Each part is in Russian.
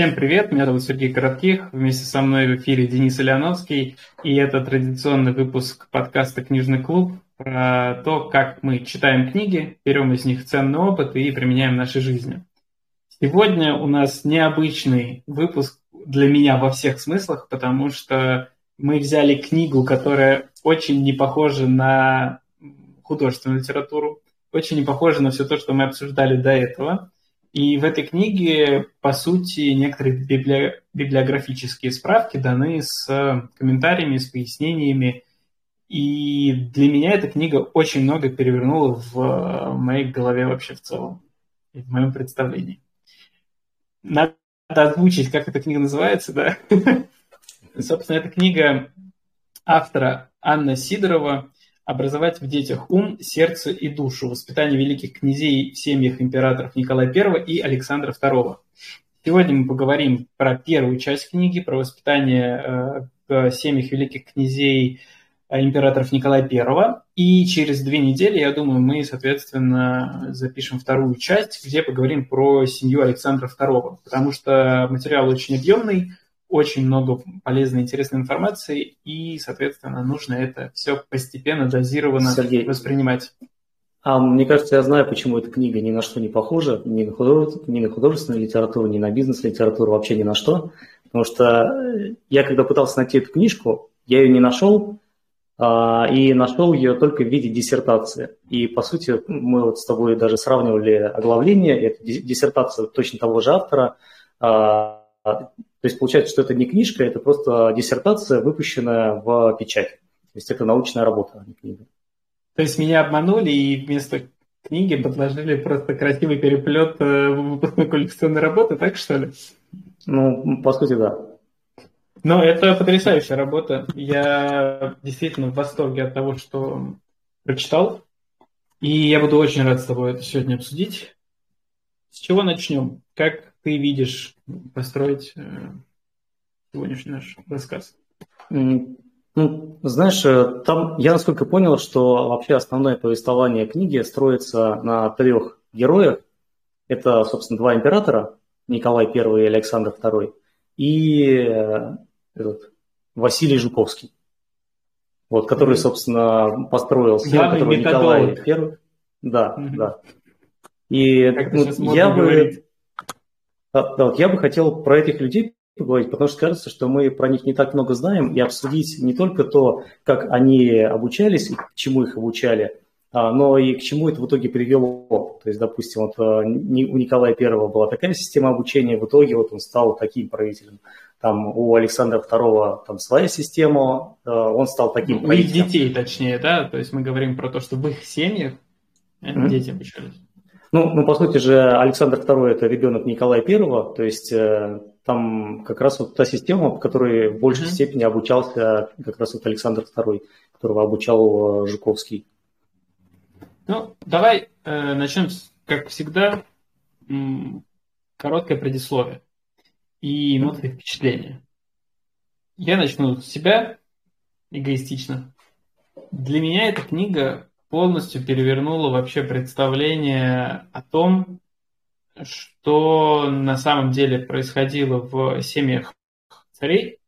Всем привет, меня зовут Сергей Коротких, вместе со мной в эфире Денис Ильяновский, и это традиционный выпуск подкаста «Книжный клуб» про то, как мы читаем книги, берем из них ценный опыт и применяем в нашей жизни. Сегодня у нас необычный выпуск для меня во всех смыслах, потому что мы взяли книгу, которая очень не похожа на художественную литературу, очень не похожа на все то, что мы обсуждали до этого – и в этой книге, по сути, некоторые библи... библиографические справки даны с комментариями, с пояснениями. И для меня эта книга очень много перевернула в моей голове вообще в целом, в моем представлении. Надо озвучить, как эта книга называется, да? Собственно, эта книга автора Анна Сидорова образовать в детях ум, сердце и душу, воспитание великих князей в семьях императоров Николая I и Александра II. Сегодня мы поговорим про первую часть книги, про воспитание э, в семьях великих князей э, императоров Николая I. И через две недели, я думаю, мы, соответственно, запишем вторую часть, где поговорим про семью Александра II, потому что материал очень объемный, очень много полезной, интересной информации, и, соответственно, нужно это все постепенно, дозированно Сергей, воспринимать. А мне кажется, я знаю, почему эта книга ни на что не похожа, ни на, художеств, ни на художественную литературу, ни на бизнес-литературу, вообще ни на что. Потому что я, когда пытался найти эту книжку, я ее не нашел, а, и нашел ее только в виде диссертации. И, по сути, мы вот с тобой даже сравнивали оглавление, это диссертация точно того же автора, а, то есть получается, что это не книжка, это просто диссертация, выпущенная в печать. То есть это научная работа, а не книга. То есть меня обманули и вместо книги подложили просто красивый переплет э, выпускной коллекционной работы, так что ли? Ну, по сути, да. Но это потрясающая работа. Я действительно в восторге от того, что прочитал. И я буду очень рад с тобой это сегодня обсудить. С чего начнем? Как ты видишь построить э, сегодняшний наш рассказ? Ну, знаешь, э, там я насколько понял, что вообще основное повествование книги строится на трех героях. Это, собственно, два императора, Николай I и Александр II, и э, этот, Василий Жуковский, вот, который, собственно, построил схему, который Николай I. Да, mm да. И ну, я бы... Говорить? Да, да, вот я бы хотел про этих людей поговорить, потому что кажется, что мы про них не так много знаем, и обсудить не только то, как они обучались и к чему их обучали, а, но и к чему это в итоге привело. То есть, допустим, вот а, у Николая I была такая система обучения, в итоге вот он стал таким правителем. Там у Александра II там своя система, а, он стал таким У их детей, точнее, да? То есть мы говорим про то, что в их семьях mm-hmm. дети обучались. Ну, ну, по сути же, Александр II – это ребенок Николая I, то есть э, там как раз вот та система, по которой в большей mm-hmm. степени обучался как раз вот Александр II, которого обучал э, Жуковский. Ну, давай э, начнем, как всегда, м- короткое предисловие и ноты впечатления. Я начну с себя эгоистично. Для меня эта книга полностью перевернула вообще представление о том, что на самом деле происходило в семьях царей,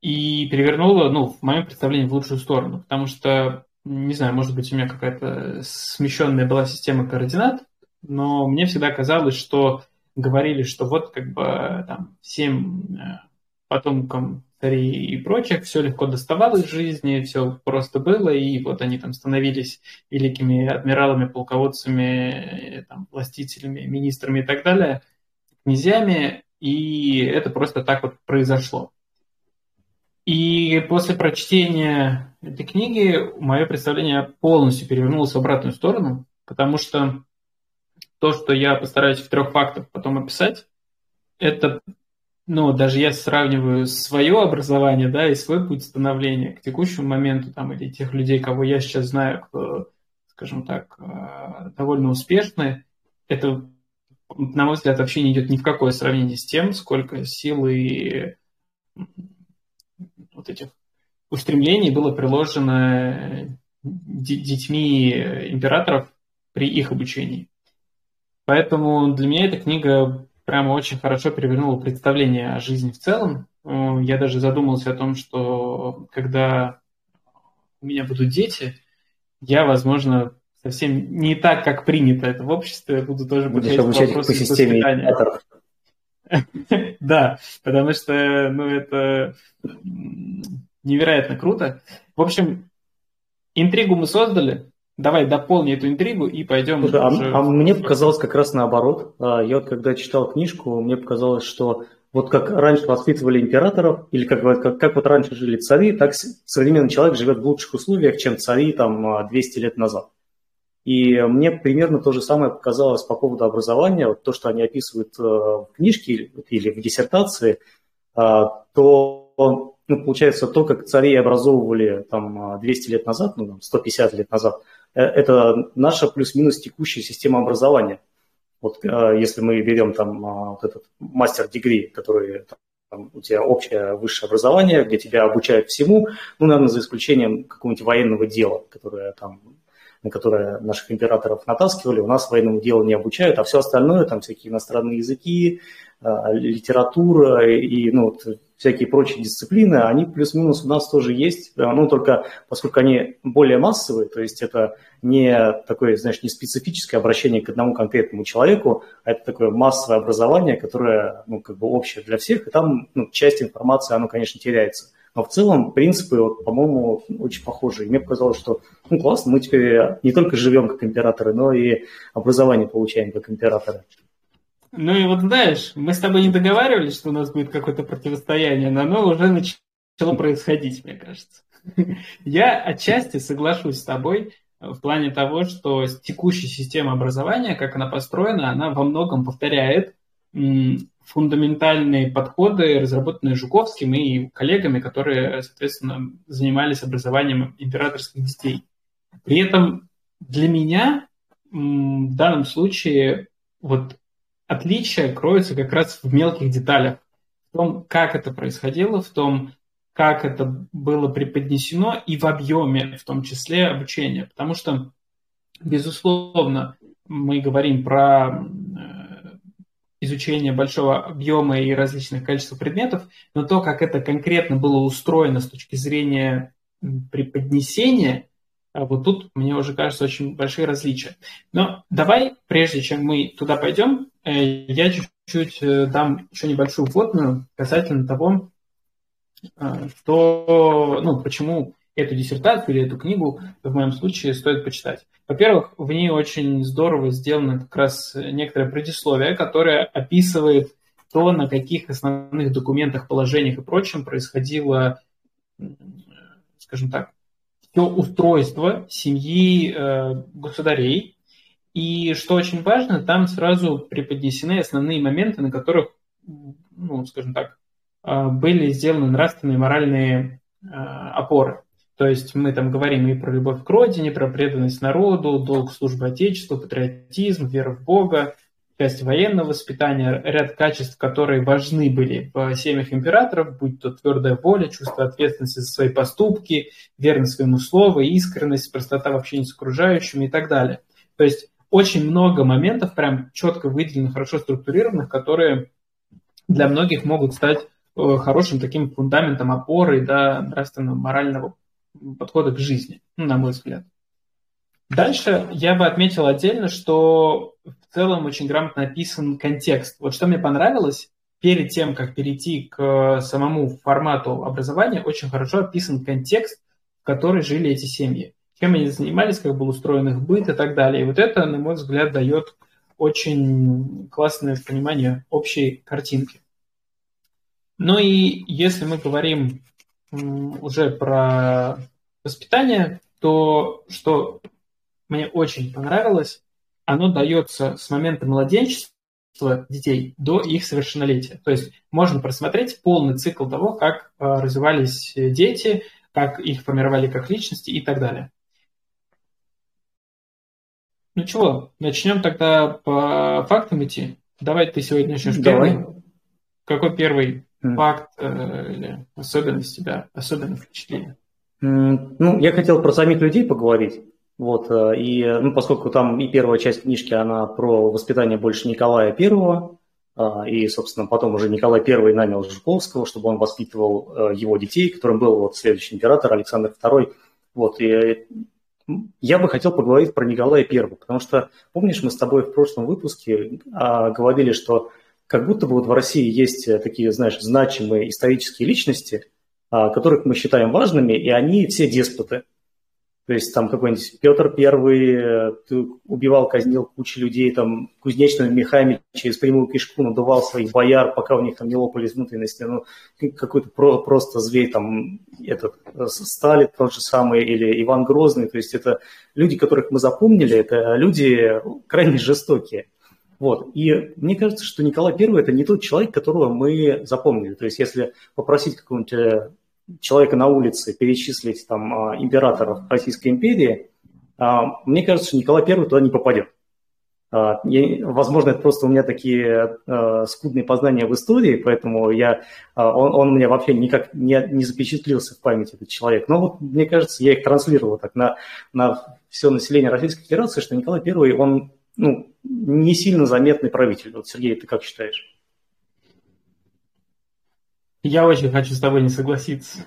и перевернула, ну, в моем представлении, в лучшую сторону. Потому что, не знаю, может быть, у меня какая-то смещенная была система координат, но мне всегда казалось, что говорили, что вот как бы там всем э, потомкам царей и прочих, все легко доставалось в жизни, все просто было, и вот они там становились великими адмиралами, полководцами, там, властителями, министрами и так далее, князьями, и это просто так вот произошло. И после прочтения этой книги мое представление полностью перевернулось в обратную сторону, потому что то, что я постараюсь в трех фактах потом описать, это ну, даже я сравниваю свое образование, да, и свой путь становления к текущему моменту, там, или тех людей, кого я сейчас знаю, кто, скажем так, э, довольно успешны, это, на мой взгляд, вообще не идет ни в какое сравнение с тем, сколько сил и вот этих устремлений было приложено детьми императоров при их обучении. Поэтому для меня эта книга прямо очень хорошо перевернуло представление о жизни в целом. Э, я даже задумался о том, что когда у меня будут дети, я, возможно, совсем не так, как принято это в обществе, буду тоже Будешь обучать по системе Да, потому что, ну, это невероятно круто. В общем, интригу мы создали, Давай дополни эту интригу и пойдем. Слушай, а уже... а, а мне показалось как раз наоборот. А, я вот когда читал книжку, мне показалось, что вот как раньше воспитывали императоров, или как, как, как вот раньше жили цари, так современный человек живет в лучших условиях, чем цари там 200 лет назад. И мне примерно то же самое показалось по поводу образования, вот то, что они описывают э, в книжке или в диссертации, а, то ну, получается, то, как цари образовывали там 200 лет назад, ну, 150 лет назад, это наша плюс-минус текущая система образования. Вот э, если мы берем там а, вот этот мастер-дегри, который там, у тебя общее высшее образование, где тебя обучают всему, ну, наверное, за исключением какого-нибудь военного дела, которое там на которое наших императоров натаскивали, у нас военному делу не обучают, а все остальное, там всякие иностранные языки, литература и ну, вот, всякие прочие дисциплины, они плюс-минус у нас тоже есть, ну, только поскольку они более массовые, то есть это не такое, знаешь, не специфическое обращение к одному конкретному человеку, а это такое массовое образование, которое, ну, как бы общее для всех, и там, ну, часть информации, оно, конечно, теряется. Но в целом принципы, вот, по-моему, очень похожи. И мне показалось, что ну, классно, мы теперь не только живем как императоры, но и образование получаем как императоры. Ну и вот знаешь, мы с тобой не договаривались, что у нас будет какое-то противостояние, но оно уже начало происходить, мне кажется. Я отчасти соглашусь с тобой в плане того, что текущая система образования, как она построена, она во многом повторяет фундаментальные подходы, разработанные Жуковским и коллегами, которые, соответственно, занимались образованием императорских детей. При этом для меня в данном случае вот отличие кроется как раз в мелких деталях, в том, как это происходило, в том, как это было преподнесено и в объеме, в том числе, обучения. Потому что, безусловно, мы говорим про э, изучение большого объема и различных количеств предметов, но то, как это конкретно было устроено с точки зрения преподнесения, вот тут мне уже кажется очень большие различия. Но давай, прежде чем мы туда пойдем, э, я чуть-чуть э, дам еще небольшую вводную касательно того, э, что, ну, почему эту диссертацию или эту книгу в моем случае стоит почитать. Во-первых, в ней очень здорово сделано как раз некоторое предисловие, которое описывает то, на каких основных документах, положениях и прочем происходило, скажем так, все устройство семьи э, государей. И что очень важно, там сразу преподнесены основные моменты, на которых, ну, скажем так, э, были сделаны нравственные моральные э, опоры. То есть мы там говорим и про любовь к родине, про преданность народу, долг службы Отечеству, патриотизм, вера в Бога, часть военного воспитания, ряд качеств, которые важны были в семьях императоров, будь то твердая воля, чувство ответственности за свои поступки, верность своему слову, искренность, простота в общении с окружающими и так далее. То есть очень много моментов, прям четко выделенных, хорошо структурированных, которые для многих могут стать э, хорошим таким фундаментом опоры да, нравственного, морального подхода к жизни, ну, на мой взгляд. Дальше я бы отметил отдельно, что в целом очень грамотно описан контекст. Вот что мне понравилось, перед тем, как перейти к самому формату образования, очень хорошо описан контекст, в который жили эти семьи. Чем они занимались, как был устроен их быт и так далее. И вот это, на мой взгляд, дает очень классное понимание общей картинки. Ну и если мы говорим уже про воспитание, то что мне очень понравилось. Оно дается с момента младенчества детей до их совершеннолетия. То есть можно просмотреть полный цикл того, как э, развивались дети, как их формировали как личности и так далее. Ну чего, начнем тогда по фактам идти. Давай ты сегодня начнешь Давай. первый. Какой первый mm. факт э, или особенность тебя, особенное впечатление? Mm, ну, я хотел про самих людей поговорить. Вот, э, и ну, поскольку там и первая часть книжки, она про воспитание больше Николая Первого, и, собственно, потом уже Николай I нанял Жуковского, чтобы он воспитывал его детей, которым был вот следующий император Александр II. Вот, и я бы хотел поговорить про Николая I, потому что, помнишь, мы с тобой в прошлом выпуске а, говорили, что как будто бы вот в России есть э, такие, знаешь, значимые исторические личности, а, которых мы считаем важными, и они все деспоты. То есть там какой-нибудь Петр Первый э, убивал, казнил кучу людей, там кузнечными мехами через прямую кишку надувал своих бояр, пока у них там не лопались внутренности. Ну, какой-то про, просто зверь там, этот э, Сталин тот же самый или Иван Грозный. То есть это люди, которых мы запомнили, это люди крайне жестокие. Вот. И мне кажется, что Николай I – это не тот человек, которого мы запомнили. То есть если попросить какого-нибудь э, человека на улице перечислить там а, императоров Российской империи, а, мне кажется, Николай I туда не попадет. А, я, возможно, это просто у меня такие скудные познания в истории, поэтому я, он, он у меня вообще никак не, не запечатлился в памяти, этот человек. Но вот, мне кажется, я их транслировал так на, на все население Российской Федерации, что Николай I, он ну, не сильно заметный правитель. Вот, Сергей, ты как считаешь? Я очень хочу с тобой не согласиться.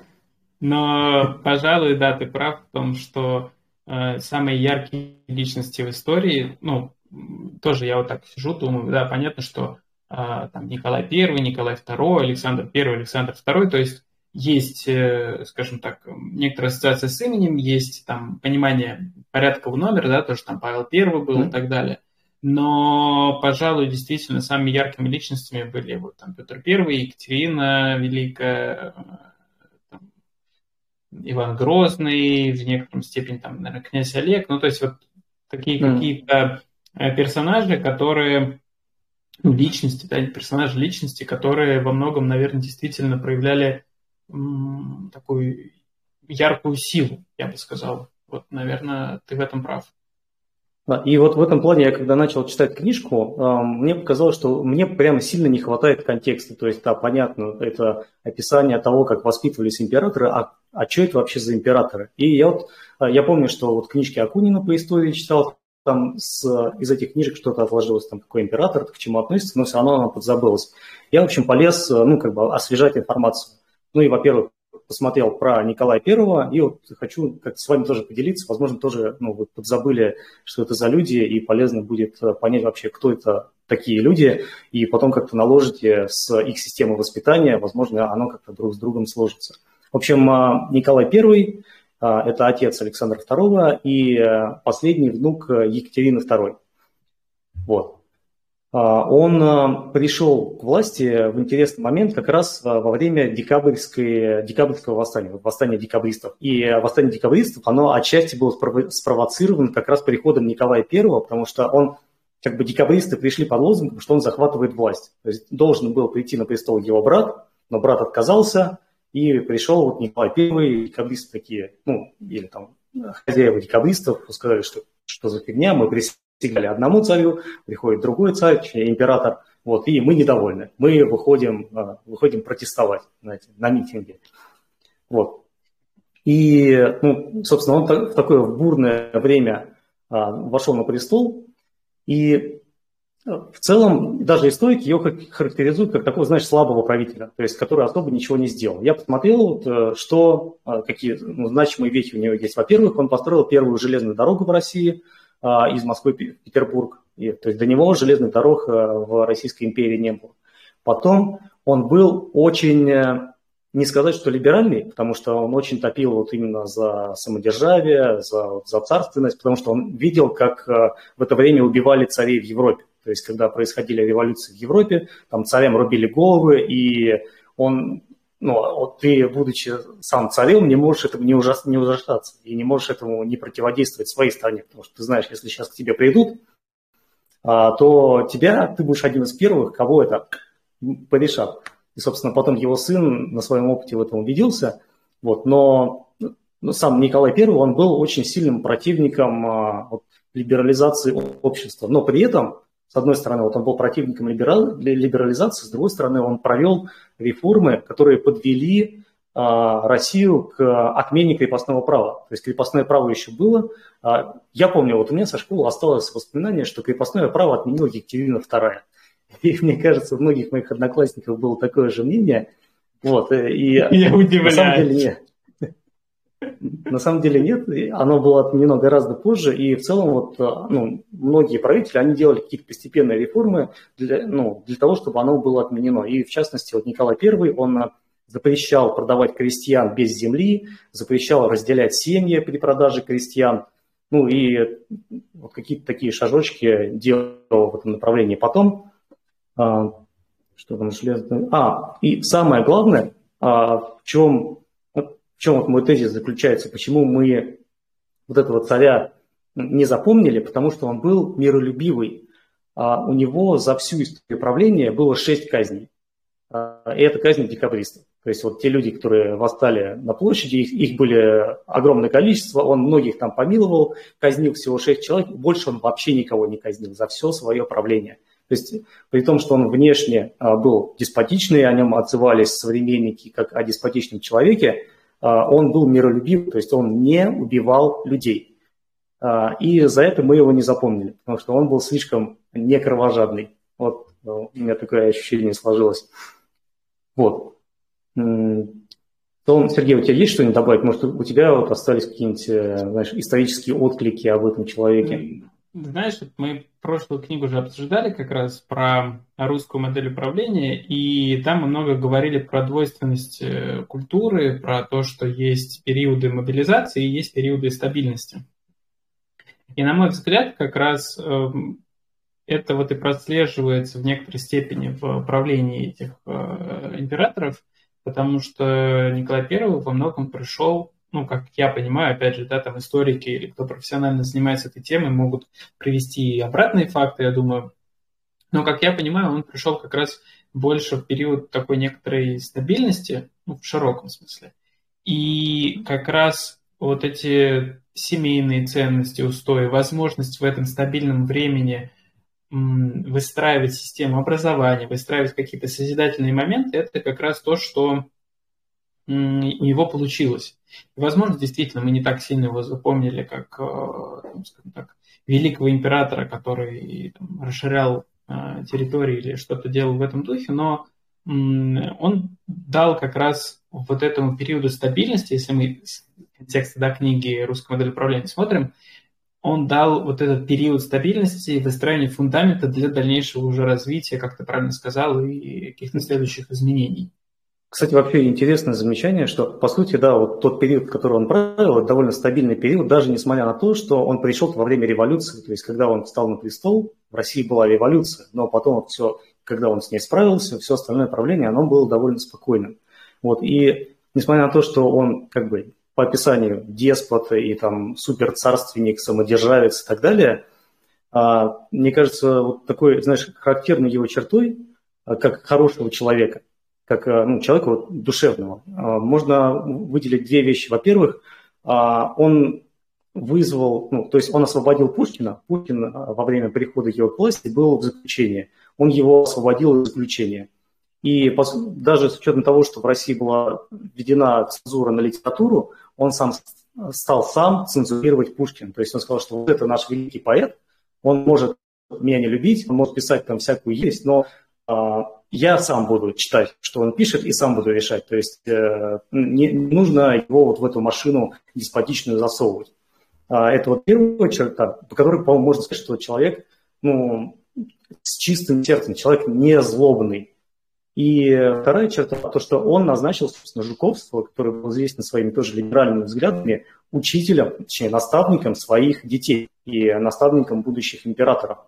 Но, пожалуй, да, ты прав в том, что э, самые яркие личности в истории, ну, тоже я вот так сижу, думаю, да, понятно, что э, там Николай I, Николай II, Александр I, Александр II, то есть есть, э, скажем так, некоторая ассоциация с именем, есть там понимание порядкового номера, да, тоже там Павел I был mm-hmm. и так далее. Но, пожалуй, действительно, самыми яркими личностями были вот там Петр I, Екатерина Великая, там, Иван Грозный, в некотором степени, там, наверное, князь Олег. Ну, то есть вот такие mm. какие-то э, персонажи, которые ну, личности, да, персонажи личности, которые во многом, наверное, действительно проявляли м, такую яркую силу, я бы сказал. Вот, наверное, ты в этом прав. И вот в этом плане я, когда начал читать книжку, мне показалось, что мне прямо сильно не хватает контекста. То есть, да, понятно, это описание того, как воспитывались императоры, а, а что это вообще за императоры? И я вот, а, я помню, что вот книжки Акунина по истории читал, там с, из этих книжек что-то отложилось, там какой император, к чему относится, но все равно она подзабылась. Я, в общем, полез, ну, как бы освежать информацию. Ну и, во-первых, посмотрел про Николая Первого, и вот хочу как с вами тоже поделиться, возможно, тоже ну, вы подзабыли, что это за люди, и полезно будет э, понять вообще, кто это такие люди, и потом как-то наложите с их системой воспитания, возможно, оно как-то друг с другом сложится. В общем, э, Николай Первый э, – это отец Александра II и последний внук Екатерины II. Вот. А, он а, пришел к власти в интересный момент как раз а, во время декабрьской, декабрьского восстания, восстания декабристов. И восстание декабристов, оно отчасти было спровоцировано как раз приходом Николая I, потому что он, как бы декабристы пришли под лозунгом, что он захватывает власть. То есть должен был прийти на престол его брат, но брат отказался, и пришел вот Николай I, декабристы такие, ну, или там хозяева декабристов, сказали, что что за фигня, мы присягали присягали одному царю, приходит другой царь, император, вот, и мы недовольны. Мы выходим, а, выходим протестовать знаете, на митинге. Вот. И, ну, собственно, он в такое бурное время а, вошел на престол, и а, в целом даже историки его характеризуют как такого, знаешь, слабого правителя, то есть который особо ничего не сделал. Я посмотрел, э, что, какие ну, значимые вещи у него есть. Во-первых, он построил первую железную дорогу в России – из Москвы в Петербург. И, то есть до него железных дорог э, в Российской империи не было. Потом он был очень, э, не сказать, что либеральный, потому что он очень топил вот именно за самодержавие, за, за царственность, потому что он видел, как э, в это время убивали царей в Европе. То есть, когда происходили революции в Европе, там царям рубили головы, и он ну, а вот ты, будучи сам царем, не можешь этому не, ужас, не ужасаться и не можешь этому не противодействовать своей стране, потому что ты знаешь, если сейчас к тебе придут, а, то тебя, ты будешь один из первых, кого это порешат. И, собственно, потом его сын на своем опыте в этом убедился, вот, но ну, сам Николай I, он был очень сильным противником а, вот, либерализации общества, но при этом с одной стороны, вот он был противником либерал, либерализации, с другой стороны, он провел реформы, которые подвели а, Россию к отмене крепостного права. То есть крепостное право еще было. А, я помню, вот у меня со школы осталось воспоминание, что крепостное право отменила Екатерина II. И мне кажется, у многих моих одноклассников было такое же мнение. Вот, и Я удивляюсь. На самом деле нет. На самом деле нет, оно было отменено гораздо позже, и в целом вот, ну, многие правители, они делали какие-то постепенные реформы для, ну, для того, чтобы оно было отменено. И в частности, вот Николай I, он запрещал продавать крестьян без земли, запрещал разделять семьи при продаже крестьян, ну и вот какие-то такие шажочки делал в этом направлении. Потом, а, что там железно... А, и самое главное, а, в чем, чем вот мой тезис заключается, почему мы вот этого царя не запомнили, потому что он был миролюбивый. А у него за всю историю правления было шесть казней. А, и это казни декабристов. То есть вот те люди, которые восстали на площади, их, их были огромное количество, он многих там помиловал, казнил всего шесть человек, больше он вообще никого не казнил за все свое правление. То есть при том, что он внешне а, был деспотичный, о нем отзывались современники как о деспотичном человеке, он был миролюбив, то есть он не убивал людей. И за это мы его не запомнили, потому что он был слишком не кровожадный. Вот у меня такое ощущение сложилось. Вот. То, Сергей, у тебя есть что-нибудь добавить? Может, у тебя вот остались какие-нибудь, э, знаешь, исторические отклики об этом человеке? Знаешь, мы прошлую книгу уже обсуждали как раз про русскую модель управления, и там мы много говорили про двойственность э, культуры, про то, что есть периоды мобилизации и есть периоды стабильности. И на мой взгляд, как раз эм, это вот и прослеживается в некоторой степени в правлении этих э, императоров, потому что Николай I во многом пришел, ну, как я понимаю, опять же, да, там историки или кто профессионально занимается этой темой могут привести и обратные факты, я думаю. Но, как я понимаю, он пришел как раз больше в период такой некоторой стабильности, ну, в широком смысле. И как раз вот эти семейные ценности, устои, возможность в этом стабильном времени выстраивать систему образования, выстраивать какие-то созидательные моменты, это как раз то, что у него получилось. И, возможно, действительно, мы не так сильно его запомнили, как, э, скажем так, великого императора, который там, расширял э, территории или что-то делал в этом духе, но он дал как раз вот этому периоду стабильности, если мы с контекста да, книги «Русская модель управления» смотрим, он дал вот этот период стабильности и выстраивания фундамента для дальнейшего уже развития, как ты правильно сказал, и каких-то следующих изменений. Кстати, вообще интересное замечание, что, по сути, да, вот тот период, который он правил, довольно стабильный период, даже несмотря на то, что он пришел во время революции, то есть когда он встал на престол, в России была революция, но потом все, когда он с ней справился, все остальное правление, оно было довольно спокойным. Вот, и несмотря на то, что он как бы по описанию деспот и там суперцарственник, самодержавец и так далее, а, мне кажется, вот такой, знаешь, характерной его чертой, а, как хорошего человека, как а, ну, человека вот, душевного, можно выделить две вещи. Во-первых, он вызвал, ну, то есть он освободил Пушкина. Пушкин во время прихода его к власти был в заключении. Он его освободил из заключения. И даже с учетом того, что в России была введена цензура на литературу, он сам стал сам цензурировать Пушкина. То есть он сказал, что вот это наш великий поэт, он может меня не любить, он может писать там всякую есть, но э, я сам буду читать, что он пишет, и сам буду решать. То есть э, не нужно его вот в эту машину деспотичную засовывать. А, это вот первая черта, по которой, по-моему, можно сказать, что человек ну, с чистым сердцем, человек не злобный, и вторая черта, то, что он назначил, собственно, Жуковского, который был известен своими тоже либеральными взглядами, учителем, точнее, наставником своих детей и наставником будущих императоров.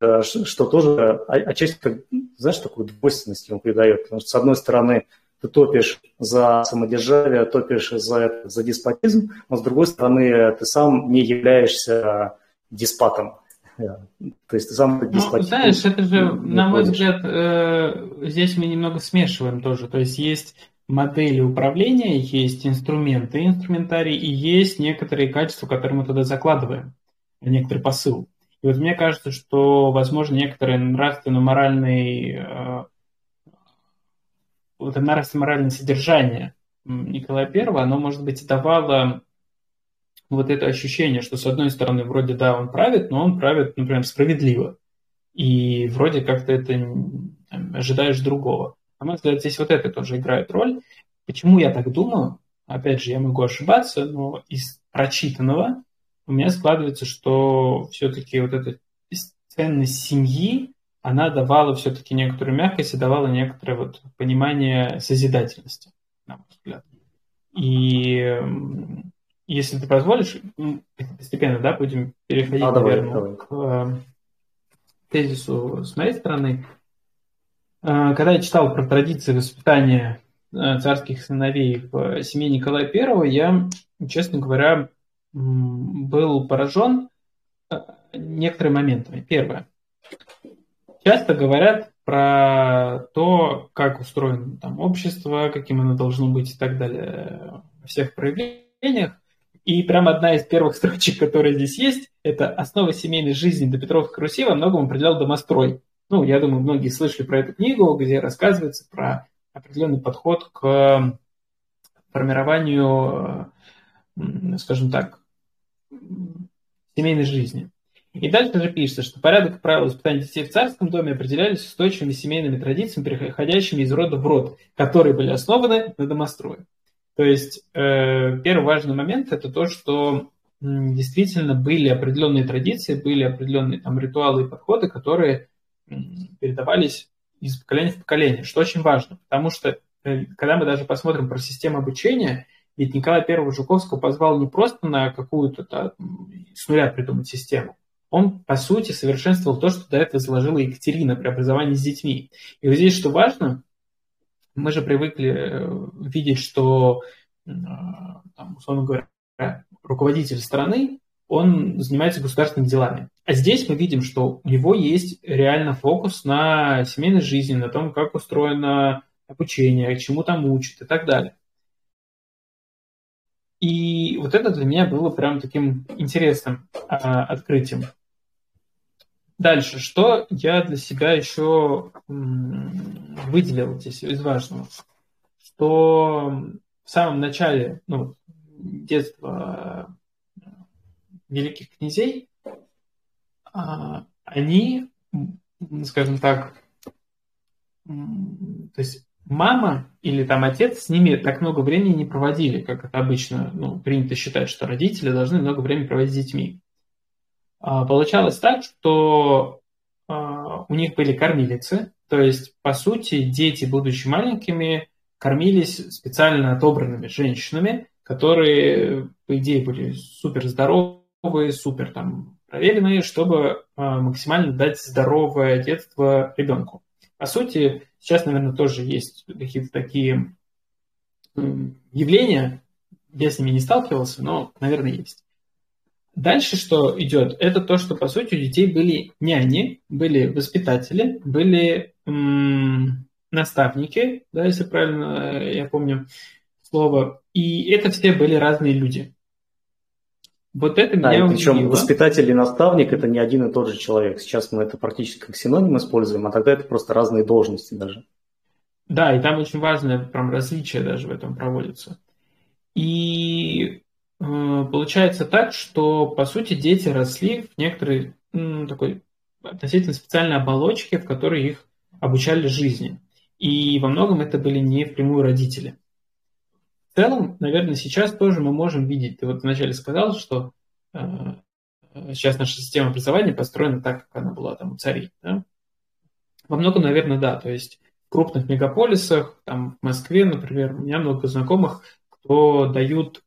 Э, что тоже отчасти, как, знаешь, такую двойственность ему придает. Потому что, с одной стороны, ты топишь за самодержавие, топишь за, за деспотизм, но с другой стороны, ты сам не являешься деспотом. То есть ты сам ну, знаешь, это же, на мой взгляд, э, здесь мы немного смешиваем тоже. То есть есть модели управления, есть инструменты, инструментарий, и есть некоторые качества, которые мы туда закладываем, некоторый посыл. И вот мне кажется, что, возможно, некоторые нравственно-моральные, э, вот нравственно-моральное содержание Николая Первого, оно, может быть, давало вот это ощущение, что с одной стороны вроде да, он правит, но он правит, например, справедливо. И вроде как ты это там, ожидаешь другого. На мой взгляд, здесь вот это тоже играет роль. Почему я так думаю? Опять же, я могу ошибаться, но из прочитанного у меня складывается, что все-таки вот эта ценность семьи, она давала все-таки некоторую мягкость и давала некоторое вот понимание созидательности, на мой взгляд. И если ты позволишь, постепенно, да, будем переходить, а, наверное, давай, к давай. тезису с моей стороны. Э, когда я читал про традиции воспитания э, царских сыновей в семье Николая I, я, честно говоря, был поражен э, некоторыми моментами. Первое. Часто говорят про то, как устроено там общество, каким оно должно быть и так далее во всех проявлениях. И прям одна из первых строчек, которая здесь есть, это основа семейной жизни до Петровской Руси во многом определял домострой. Ну, я думаю, многие слышали про эту книгу, где рассказывается про определенный подход к формированию, скажем так, семейной жизни. И дальше же пишется, что порядок и правила воспитания детей в царском доме определялись устойчивыми семейными традициями, переходящими из рода в род, которые были основаны на домострое. То есть э, первый важный момент это то, что действительно были определенные традиции, были определенные там ритуалы и подходы, которые передавались из поколения в поколение, что очень важно, потому что э, когда мы даже посмотрим про систему обучения, ведь Николай I Жуковского позвал не просто на какую-то с нуля придумать систему, он, по сути, совершенствовал то, что до этого заложила Екатерина при образовании с детьми. И вот здесь, что важно, мы же привыкли э, видеть, что, э, там, условно говоря, руководитель страны, он занимается государственными делами. А здесь мы видим, что у него есть реально фокус на семейной жизни, на том, как устроено обучение, чему там учат и так далее. И вот это для меня было прям таким интересным а, открытием. Дальше, что я для себя еще выделил здесь из важного, что в самом начале ну, детства великих князей, а, они, скажем так, то есть мама или там отец с ними так много времени не проводили, как это обычно ну, принято считать, что родители должны много времени проводить с детьми. А, получалось так, что а, у них были кормилицы, то есть, по сути, дети, будучи маленькими, кормились специально отобранными женщинами, которые, по идее, были супер здоровые, супер там проверенные, чтобы а, максимально дать здоровое детство ребенку. По сути, сейчас, наверное, тоже есть какие-то такие явления, я с ними не сталкивался, но, наверное, есть. Дальше что идет? Это то, что, по сути, у детей были няни, были воспитатели, были м- наставники, да, если правильно э, я помню слово. И это все были разные люди. Вот это да, меня и причем удивило. воспитатель и наставник – это не один и тот же человек. Сейчас мы это практически как синоним используем, а тогда это просто разные должности даже. Да, и там очень важное прям различие даже в этом проводится. И Э, получается так, что, по сути, дети росли в некоторой такой относительно специальной оболочке, в которой их обучали жизни. И во многом это были не впрямую родители. Целом, наверное, сейчас тоже мы можем видеть, ты вот вначале сказал, что э, сейчас наша система образования построена так, как она была там у царей. Да? Во многом, наверное, да. То есть в крупных мегаполисах, там в Москве, например, у меня много знакомых, кто дают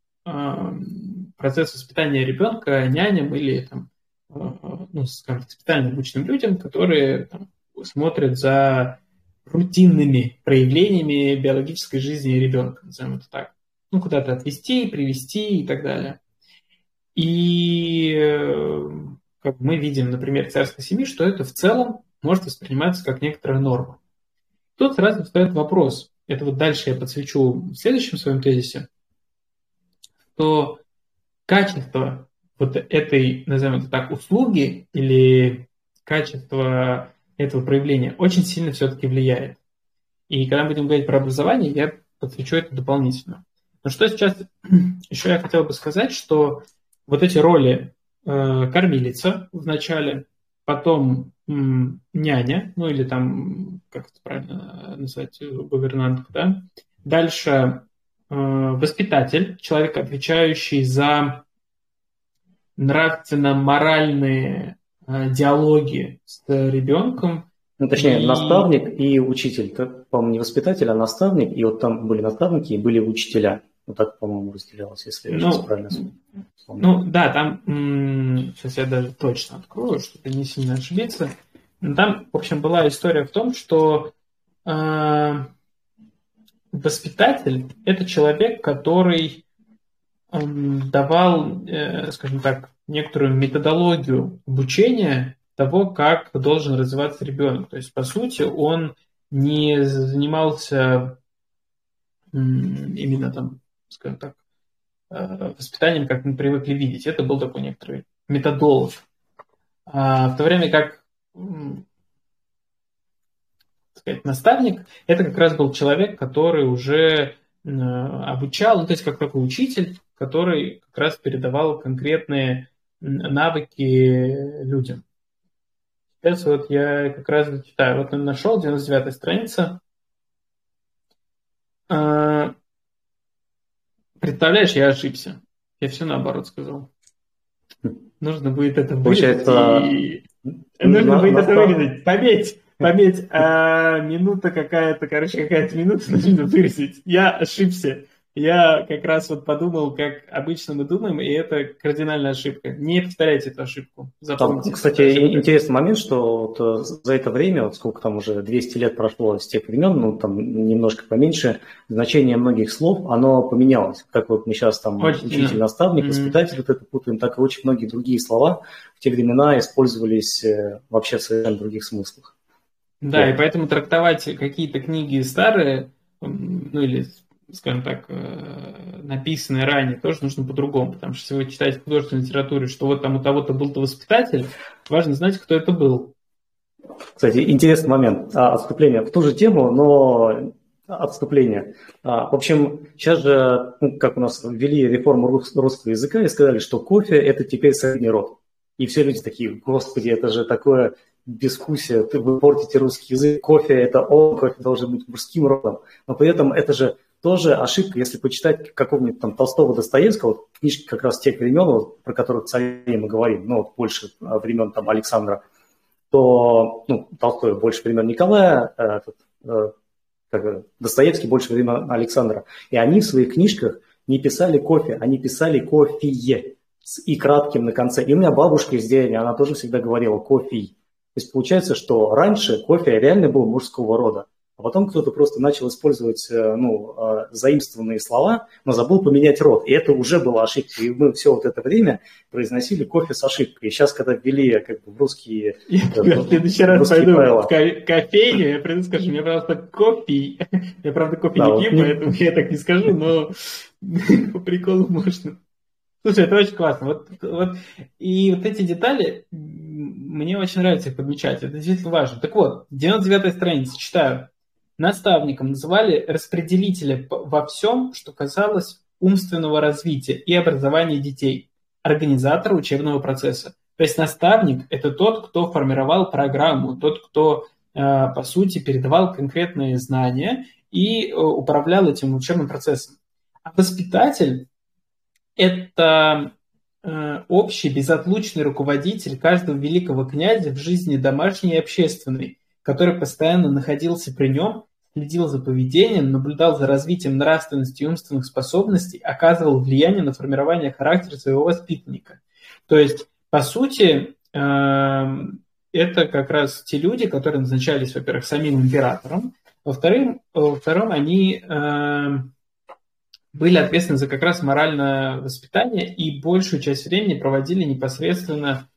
процесс воспитания ребенка няням или там, а, ну, скажем, специально обученным людям, которые там, смотрят за рутинными проявлениями биологической жизни ребенка, назовем это так. Ну, куда-то отвезти, привести и так далее. И э, как мы видим, например, царской семьи, что это в целом может восприниматься как некоторая норма. Тут сразу встает вопрос, это вот дальше я подсвечу в следующем своем тезисе, что качество вот этой, назовем это так, услуги или качество этого проявления очень сильно все-таки влияет. И когда мы будем говорить про образование, я подсвечу это дополнительно. Но что сейчас еще я хотел бы сказать, что вот эти роли э, кормилица в начале, потом няня, ну или там, как это правильно назвать, гувернантка, да. Дальше э, воспитатель, человек, отвечающий за нравственно-моральные э, диалоги с ребенком. Ну, точнее, и... наставник и учитель. по-моему, не воспитатель, а наставник. И вот там были наставники и были учителя. Вот так, по-моему, разделялось, если ну, я правильно вспомню. Ну, да, там, сейчас я даже точно открою, чтобы не сильно ошибиться. Там, в общем, была история в том, что э, воспитатель – это человек, который э, давал, э, скажем так, некоторую методологию обучения того, как должен развиваться ребенок. То есть, по сути, он не занимался именно там, скажем так, э, воспитанием, как мы привыкли видеть. Это был такой некоторый методолог. А в то время как сказать, наставник, это как раз был человек, который уже обучал, ну, то есть как такой учитель, который как раз передавал конкретные навыки людям. Сейчас вот я как раз читаю. Вот нашел 99 страница. Представляешь, я ошибся. Я все наоборот сказал. Нужно будет это вырезать. Получается... И... Нужно будет это вырезать. Пометь. Пометь, а минута какая-то, короче, какая-то минута нужно вырезать. Я ошибся. Я как раз вот подумал, как обычно мы думаем, и это кардинальная ошибка. Не повторяйте эту ошибку. Запомните. Там, кстати, интересный момент, что вот э, за это время, вот сколько там уже 200 лет прошло с тех времен, ну там немножко поменьше, значение многих слов, оно поменялось. Как вот мы сейчас там очень учитель, наставник, воспитатель, mm-hmm. вот это путаем, так и очень многие другие слова в те времена использовались э, вообще в совершенно других смыслах. Да, вот. и поэтому трактовать какие-то книги старые, ну или скажем так, э, написанные ранее, тоже нужно по-другому, потому что если вы читаете в художественной литературе, что вот там у того-то был-то воспитатель, важно знать, кто это был. Кстати, интересный момент. А, отступление в ту же тему, но отступление. А, в общем, сейчас же, ну, как у нас ввели реформу русского языка и сказали, что кофе – это теперь средний род. И все люди такие, господи, это же такое безвкусие, вы портите русский язык, кофе – это он, кофе должен быть мужским родом. Но при этом это же тоже ошибка, если почитать какого-нибудь там Толстого Достоевского, вот, книжки как раз тех времен, вот, про которые цари мы говорим, ну, вот больше а, времен там Александра, то, ну, Толстой больше времен Николая, э, этот, э, Достоевский больше времен Александра. И они в своих книжках не писали кофе, они писали кофе с и кратким на конце. И у меня бабушка из деревни, она тоже всегда говорила кофе. То есть получается, что раньше кофе реально был мужского рода. А потом кто-то просто начал использовать э, ну, а, заимствованные слова, но забыл поменять род. И это уже была ошибка. И мы все вот это время произносили кофе с ошибкой. И сейчас, когда ввели как бы в русские э, в следующий раз пойду в кофейню, я приду скажу, мне, пожалуйста, кофе. Я, правда, кофе не пью, поэтому я так не скажу, но по приколу можно. Слушай, это очень классно. Вот, вот, и вот эти детали, мне очень нравится их подмечать. Это действительно важно. Так вот, 99 страница, читаю наставником называли распределителя во всем, что касалось умственного развития и образования детей, организатора учебного процесса. То есть наставник – это тот, кто формировал программу, тот, кто, э, по сути, передавал конкретные знания и э, управлял этим учебным процессом. А воспитатель – это э, общий безотлучный руководитель каждого великого князя в жизни домашней и общественной, который постоянно находился при нем следил за поведением, наблюдал за развитием нравственности и умственных способностей, оказывал влияние на формирование характера своего воспитанника. То есть, по сути, эм, это как раз те люди, которые назначались, во-первых, самим императором, во-вторых, во-вторых, они эм, были ответственны за как раз моральное воспитание и большую часть времени проводили непосредственно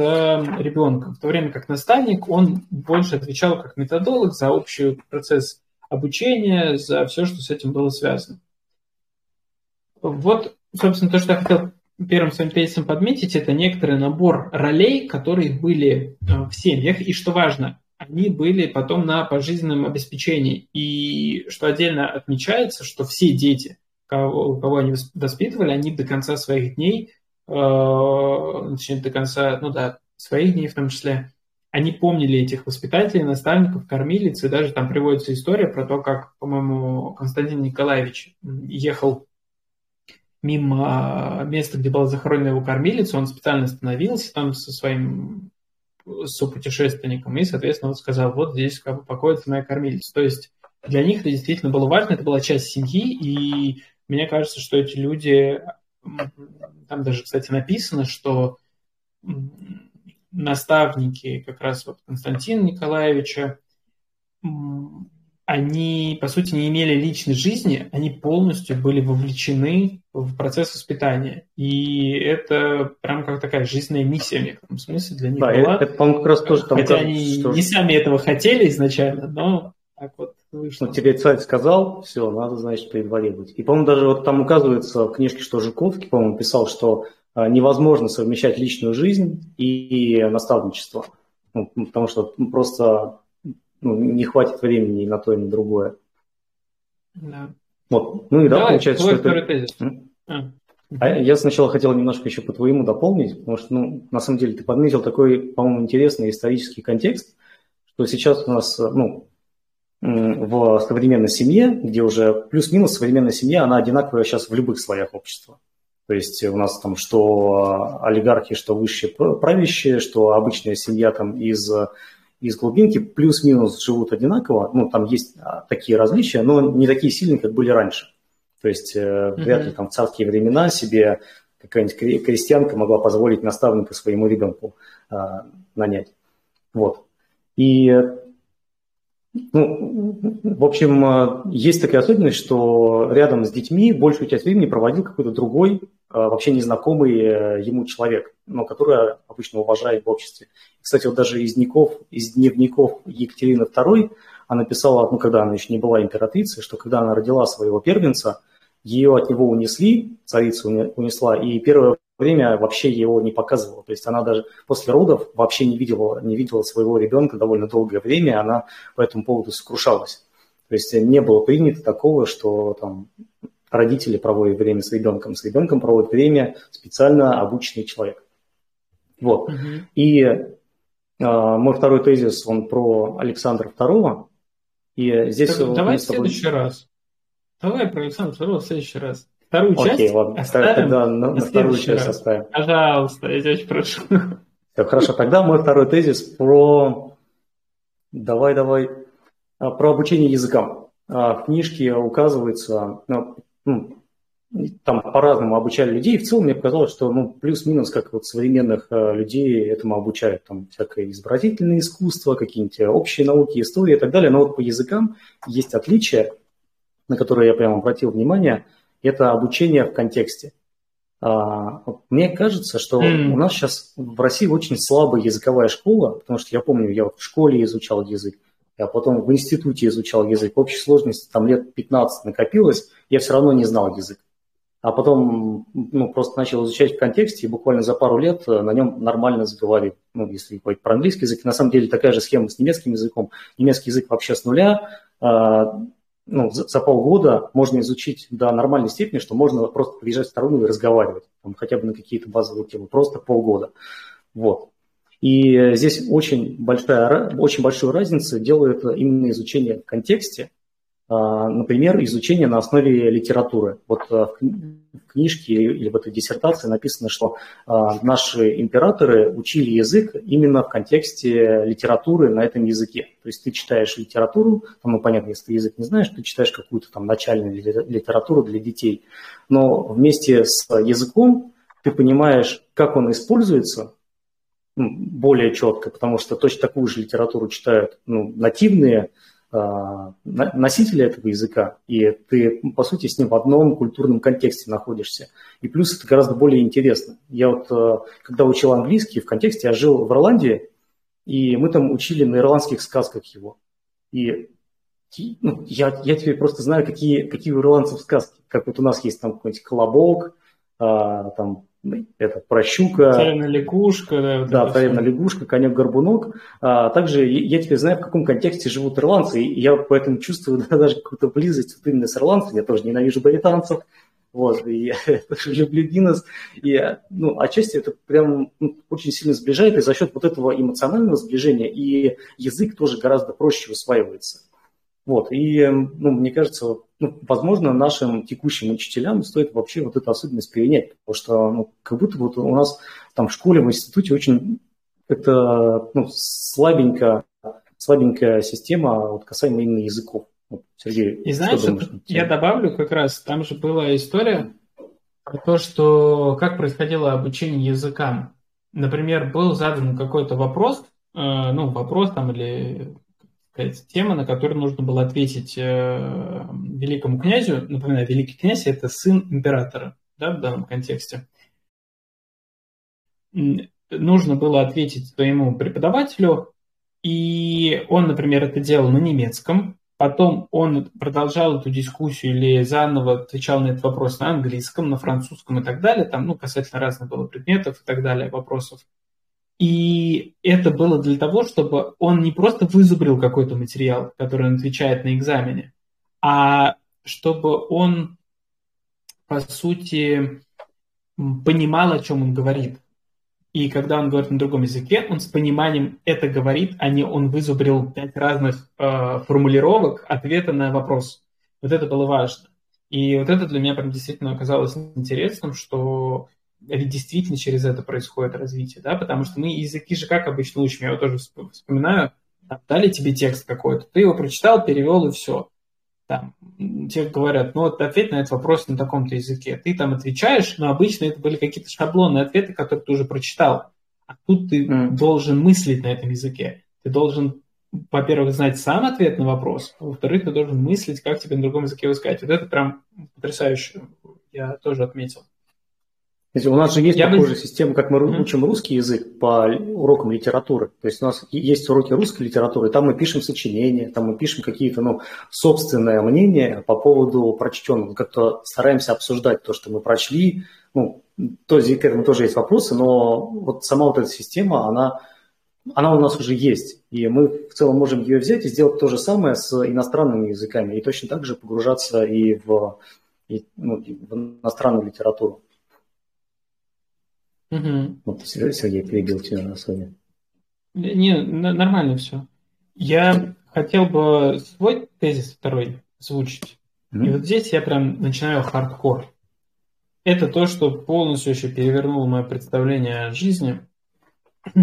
ребенком, в то время как наставник, он больше отвечал как методолог за общий процесс обучения, за все, что с этим было связано. Вот, собственно, то, что я хотел первым своим тезисом подметить, это некоторый набор ролей, которые были э, в семьях, и что важно, они были потом на пожизненном обеспечении. И что отдельно отмечается, что все дети, кого, кого они воспитывали, они до конца своих дней Э, начнет до конца, ну да, своих дней в том числе, они помнили этих воспитателей, наставников, кормилиц, и даже там приводится история про то, как, по-моему, Константин Николаевич ехал мимо места, где была захоронена его кормилица, он специально остановился там со своим сопутешественником и, соответственно, он сказал, вот здесь как бы покоится моя кормилица. То есть для них это действительно было важно, это была часть семьи, и мне кажется, что эти люди, там даже, кстати, написано, что наставники как раз вот Константина Николаевича, они, по сути, не имели личной жизни, они полностью были вовлечены в процесс воспитания. И это прям как такая жизненная миссия в некотором смысле для них да, была. Это, по-моему, как раз тоже там Хотя кажется, они что... не сами этого хотели изначально, но так вот вышло. Ну, тебе царь сказал, все, надо, значит, при дворе быть. И, по-моему, даже вот там указывается в книжке, что Жуковский, по-моему, писал, что а, невозможно совмещать личную жизнь и наставничество. Ну, потому что просто ну, не хватит времени на то, и на другое. Да. Вот. Ну и да, Давай, получается, что это... Тезис. А. А я сначала хотел немножко еще по твоему дополнить, потому что, ну, на самом деле, ты подметил такой, по-моему, интересный исторический контекст, что сейчас у нас, ну, в современной семье, где уже плюс-минус современная семья, она одинаковая сейчас в любых слоях общества. То есть у нас там что олигархи, что высшие правящие, что обычная семья там из, из глубинки плюс-минус живут одинаково. Ну, там есть а, такие различия, но не такие сильные, как были раньше. То есть mm-hmm. вряд ли там в царские времена себе какая-нибудь крестьянка могла позволить наставника своему ребенку а, нанять. Вот. И ну, в общем, а, есть такая особенность, что рядом с детьми большую часть времени проводил какой-то другой Э, вообще незнакомый э, ему человек, но который обычно уважает в обществе. Кстати, вот даже из дневников, из дневников Екатерины II она писала, ну, когда она еще не была императрицей, что когда она родила своего первенца, ее от него унесли, царица унесла, и первое время вообще его не показывала. То есть она даже после родов вообще не видела, не видела своего ребенка довольно долгое время, она по этому поводу сокрушалась. То есть не было принято такого, что там родители проводят время с ребенком, с ребенком проводит время специально обученный человек. Вот. Угу. И э, мой второй тезис, он про Александра II. И здесь... Так, давай в следующий тобой... раз. Давай про Александра II в следующий раз. Вторую Окей, часть ладно. оставим тогда на, на вторую часть раз. оставим. Пожалуйста, я тебя очень прошу. Все, хорошо, тогда мой второй тезис про... Давай, давай. А, про обучение языкам. А, в книжке указывается, ну, ну, там по-разному обучали людей. В целом мне показалось, что ну, плюс-минус, как вот современных э, людей этому обучают. Там всякое изобразительное искусство, какие-нибудь общие науки, история и так далее. Но вот по языкам есть отличия, на которые я прямо обратил внимание. Это обучение в контексте. А, мне кажется, что mm. у нас сейчас в России очень слабая языковая школа, потому что я помню, я вот в школе изучал язык, я потом в институте изучал язык. В общей сложности там лет 15 накопилось, я все равно не знал язык. А потом ну, просто начал изучать в контексте, и буквально за пару лет э, на нем нормально заговорил. Ну, если говорить про английский язык, на самом деле такая же схема с немецким языком. Немецкий язык вообще с нуля. Ну, за, за полгода можно изучить до нормальной степени, что можно просто приезжать в сторону и разговаривать, там, хотя бы на какие-то базовые темы, просто полгода. Вот. И здесь очень, большая, очень большую разницу делает именно изучение в контексте, например, изучение на основе литературы. Вот а, в книжке или в этой диссертации написано, что а, наши императоры учили язык именно в контексте литературы на этом языке. То есть ты читаешь литературу, ну, понятно, если ты язык не знаешь, ты читаешь какую-то там начальную литературу для детей. Но вместе с языком ты понимаешь, как он используется, ну, более четко, потому что точно такую же литературу читают ну, нативные э, носители этого языка, и ты, по сути, с ним в одном культурном контексте находишься. И плюс это гораздо более интересно. Я вот, э, когда учил английский в контексте, я жил в Ирландии, и мы там учили на ирландских сказках его. И ну, я, я теперь просто знаю, какие, какие у ирландцев сказки. Как вот у нас есть там какой-нибудь колобок, а, там это про щука. Царевна лягушка. Да, вот да царевна лягушка, конек-горбунок. А также я теперь знаю, в каком контексте живут ирландцы, и я поэтому чувствую да, даже какую-то близость вот именно с ирландцами. Я тоже ненавижу британцев, Вот, и я тоже люблю Гиннес. И, ну, отчасти это прям ну, очень сильно сближает, и за счет вот этого эмоционального сближения и язык тоже гораздо проще усваивается. Вот, и, ну, мне кажется, ну, возможно, нашим текущим учителям стоит вообще вот эту особенность перенять, потому что, ну, как будто вот у нас там в школе, в институте очень это ну, слабенько, слабенькая система вот, касаемо именно языков. Сергей, и знаешь, я добавлю как раз, там же была история про то, что как происходило обучение языкам. Например, был задан какой-то вопрос, э, ну, вопрос там или сказать, тема, на которую нужно было ответить э, великому князю. Напоминаю, великий князь – это сын императора да, в данном контексте. Нужно было ответить своему преподавателю, и он, например, это делал на немецком, Потом он продолжал эту дискуссию или заново отвечал на этот вопрос на английском, на французском и так далее. Там, ну, касательно разных было предметов и так далее, вопросов. И это было для того, чтобы он не просто вызубрил какой-то материал, который он отвечает на экзамене, а чтобы он, по сути, понимал, о чем он говорит. И когда он говорит на другом языке, он с пониманием это говорит, а не он вызубрил пять разных э, формулировок ответа на вопрос. Вот это было важно. И вот это для меня прям действительно оказалось интересным, что ведь действительно через это происходит развитие, да, потому что мы языки же как обычно учим, я вот тоже вспоминаю, дали тебе текст какой-то, ты его прочитал, перевел и все там, тебе говорят, ну вот ответь на этот вопрос на таком-то языке. Ты там отвечаешь, но обычно это были какие-то шаблонные ответы, которые ты уже прочитал. А тут ты mm. должен мыслить на этом языке. Ты должен, во-первых, знать сам ответ на вопрос, а во-вторых, ты должен мыслить, как тебе на другом языке его сказать. Вот это прям потрясающе, я тоже отметил. У нас же есть Я похожая бы... система, как мы mm-hmm. учим русский язык по урокам литературы. То есть у нас есть уроки русской литературы, там мы пишем сочинения, там мы пишем какие-то ну, собственные мнения по поводу прочтенного. Как-то стараемся обсуждать то, что мы прочли. Ну, то есть к этому тоже есть вопросы, но вот сама вот эта система, она, она у нас уже есть. И мы в целом можем ее взять и сделать то же самое с иностранными языками. И точно так же погружаться и в, и, ну, в иностранную литературу. Угу. Вот Сергей перебил тебя на своем. Не, нормально все. Я хотел бы свой тезис второй озвучить. Mm-hmm. И вот здесь я прям начинаю хардкор. Это то, что полностью еще перевернуло мое представление о жизни.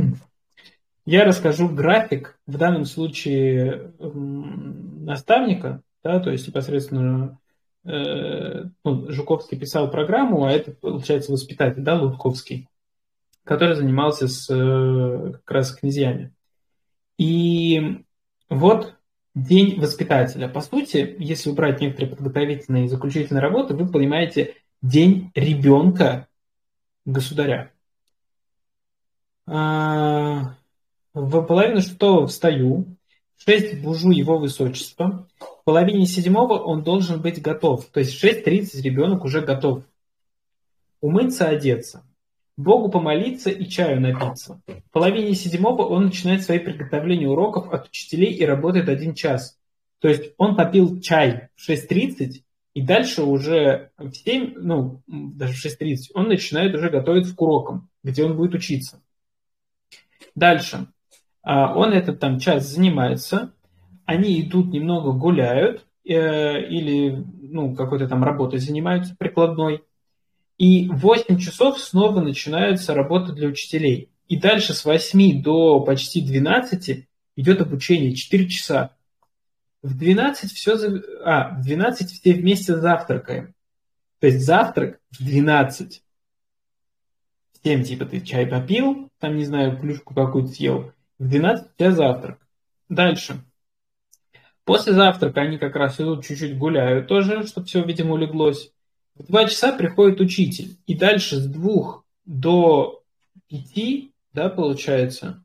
Я расскажу график, в данном случае наставника, да, то есть непосредственно э, ну, Жуковский писал программу, а это, получается, воспитатель, да, Лутковский который занимался с э, как раз князьями. И вот день воспитателя. По сути, если убрать некоторые подготовительные и заключительные работы, вы понимаете день ребенка государя. А, в половину шестого встаю, в шесть бужу его высочество, в половине седьмого он должен быть готов. То есть в 6.30 ребенок уже готов умыться, одеться. Богу помолиться и чаю напиться. В половине седьмого он начинает свои приготовления уроков от учителей и работает один час. То есть он попил чай в 6.30, и дальше уже в 7, ну, даже в 6.30, он начинает уже готовиться к урокам, где он будет учиться. Дальше. А, он этот там час занимается, они идут немного гуляют, э, или ну, какой-то там работой занимаются прикладной, и в 8 часов снова начинается работа для учителей. И дальше с 8 до почти 12 идет обучение 4 часа. В 12 все... А, в 12 все вместе завтракаем. То есть завтрак в 12. В 7 типа ты чай попил, там, не знаю, плюшку какую-то съел. В 12 у тебя завтрак. Дальше. После завтрака они как раз идут чуть-чуть гуляют тоже, чтобы все, видимо, улеглось. В два часа приходит учитель, и дальше с двух до пяти, да, получается,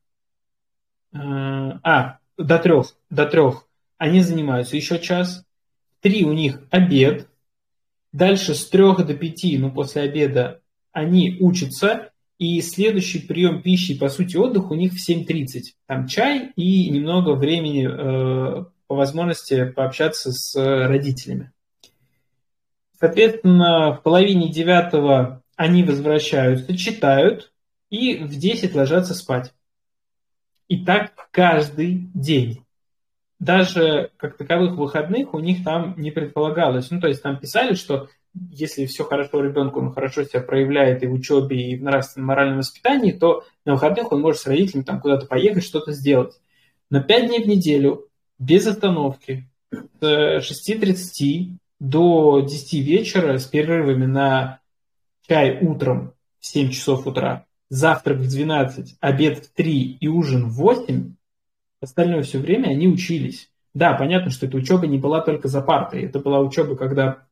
э, а, до трех, до трех, они занимаются еще час, три у них обед, дальше с трех до пяти, ну, после обеда, они учатся, и следующий прием пищи, по сути, отдых у них в 7.30. Там чай и немного времени э, по возможности пообщаться с родителями. Соответственно, в половине девятого они возвращаются, читают и в 10 ложатся спать. И так каждый день. Даже как таковых выходных у них там не предполагалось. Ну, то есть там писали, что если все хорошо ребенку, он хорошо себя проявляет и в учебе, и в нравственном моральном воспитании, то на выходных он может с родителями там куда-то поехать, что-то сделать. На 5 дней в неделю, без остановки, с 6.30 до 10 вечера с перерывами на чай утром в 7 часов утра, завтрак в 12, обед в 3 и ужин в 8, остальное все время они учились. Да, понятно, что эта учеба не была только за партой. Это была учеба, когда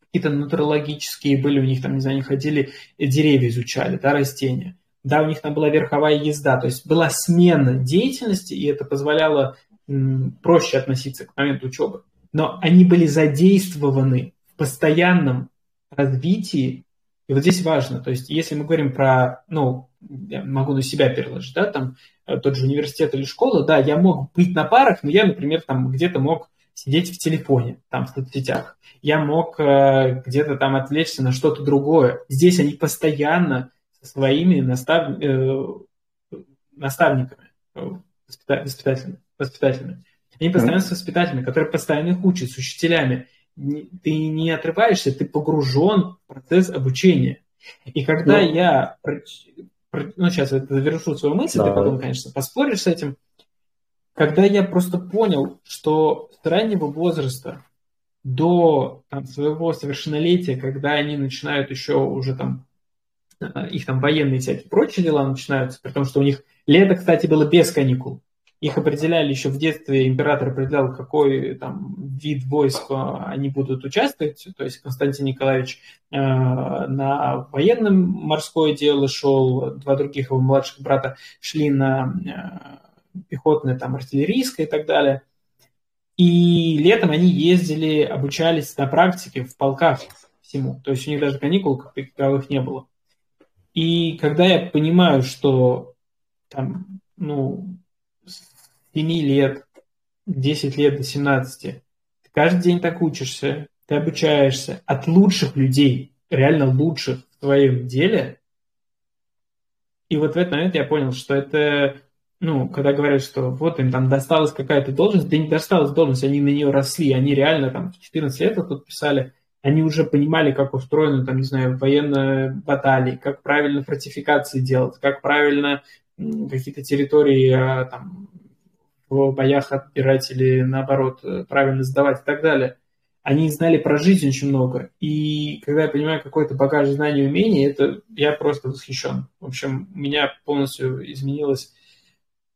какие-то натурологические были, у них там, не знаю, они ходили, деревья изучали, да, растения. Да, у них там была верховая езда, то есть была смена деятельности, и это позволяло м, проще относиться к моменту учебы. Но они были задействованы в постоянном развитии и вот здесь важно, то есть если мы говорим про, ну, я могу на себя переложить, да, там э, тот же университет или школа, да, я мог быть на парах, но я, например, там где-то мог сидеть в телефоне, там, в соцсетях. Я мог э, где-то там отвлечься на что-то другое. Здесь они постоянно со своими настав... э, наставниками, э, воспита... воспитателями, воспитателями. Они постоянно с воспитателями, которые постоянно их учат, с учителями ты не отрываешься, ты погружен в процесс обучения. И когда ну, я, ну сейчас я завершу свою мысль, да. ты потом, конечно, поспоришь с этим, когда я просто понял, что с раннего возраста до там, своего совершеннолетия, когда они начинают еще уже там, э, их там военные всякие прочие дела начинаются, при том, что у них лето, кстати, было без каникул. Их определяли еще в детстве, император определял, какой там вид войск они будут участвовать. То есть Константин Николаевич э, на военном морское дело шел, два других его младших брата шли на э, пехотное, там, артиллерийское и так далее. И летом они ездили, обучались на практике в полках всему. То есть у них даже каникул как таковых не было. И когда я понимаю, что там, ну, 7 лет, 10 лет до 17. Ты каждый день так учишься, ты обучаешься от лучших людей, реально лучших в твоем деле. И вот в этот момент я понял, что это, ну, когда говорят, что вот им там досталась какая-то должность, да не досталась должность, они на нее росли, они реально там в 14 лет тут писали, они уже понимали, как устроены, там, не знаю, военные баталии, как правильно фортификации делать, как правильно какие-то территории а, там, в боях отбирать или наоборот э, правильно сдавать и так далее. Они знали про жизнь очень много. И когда я понимаю какой-то багаж знаний и умений, это я просто восхищен. В общем, у меня полностью изменилось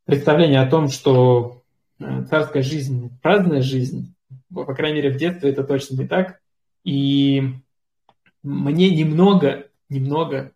представление о том, что э, царская жизнь, праздная жизнь, по крайней мере, в детстве это точно не так. И мне немного, немного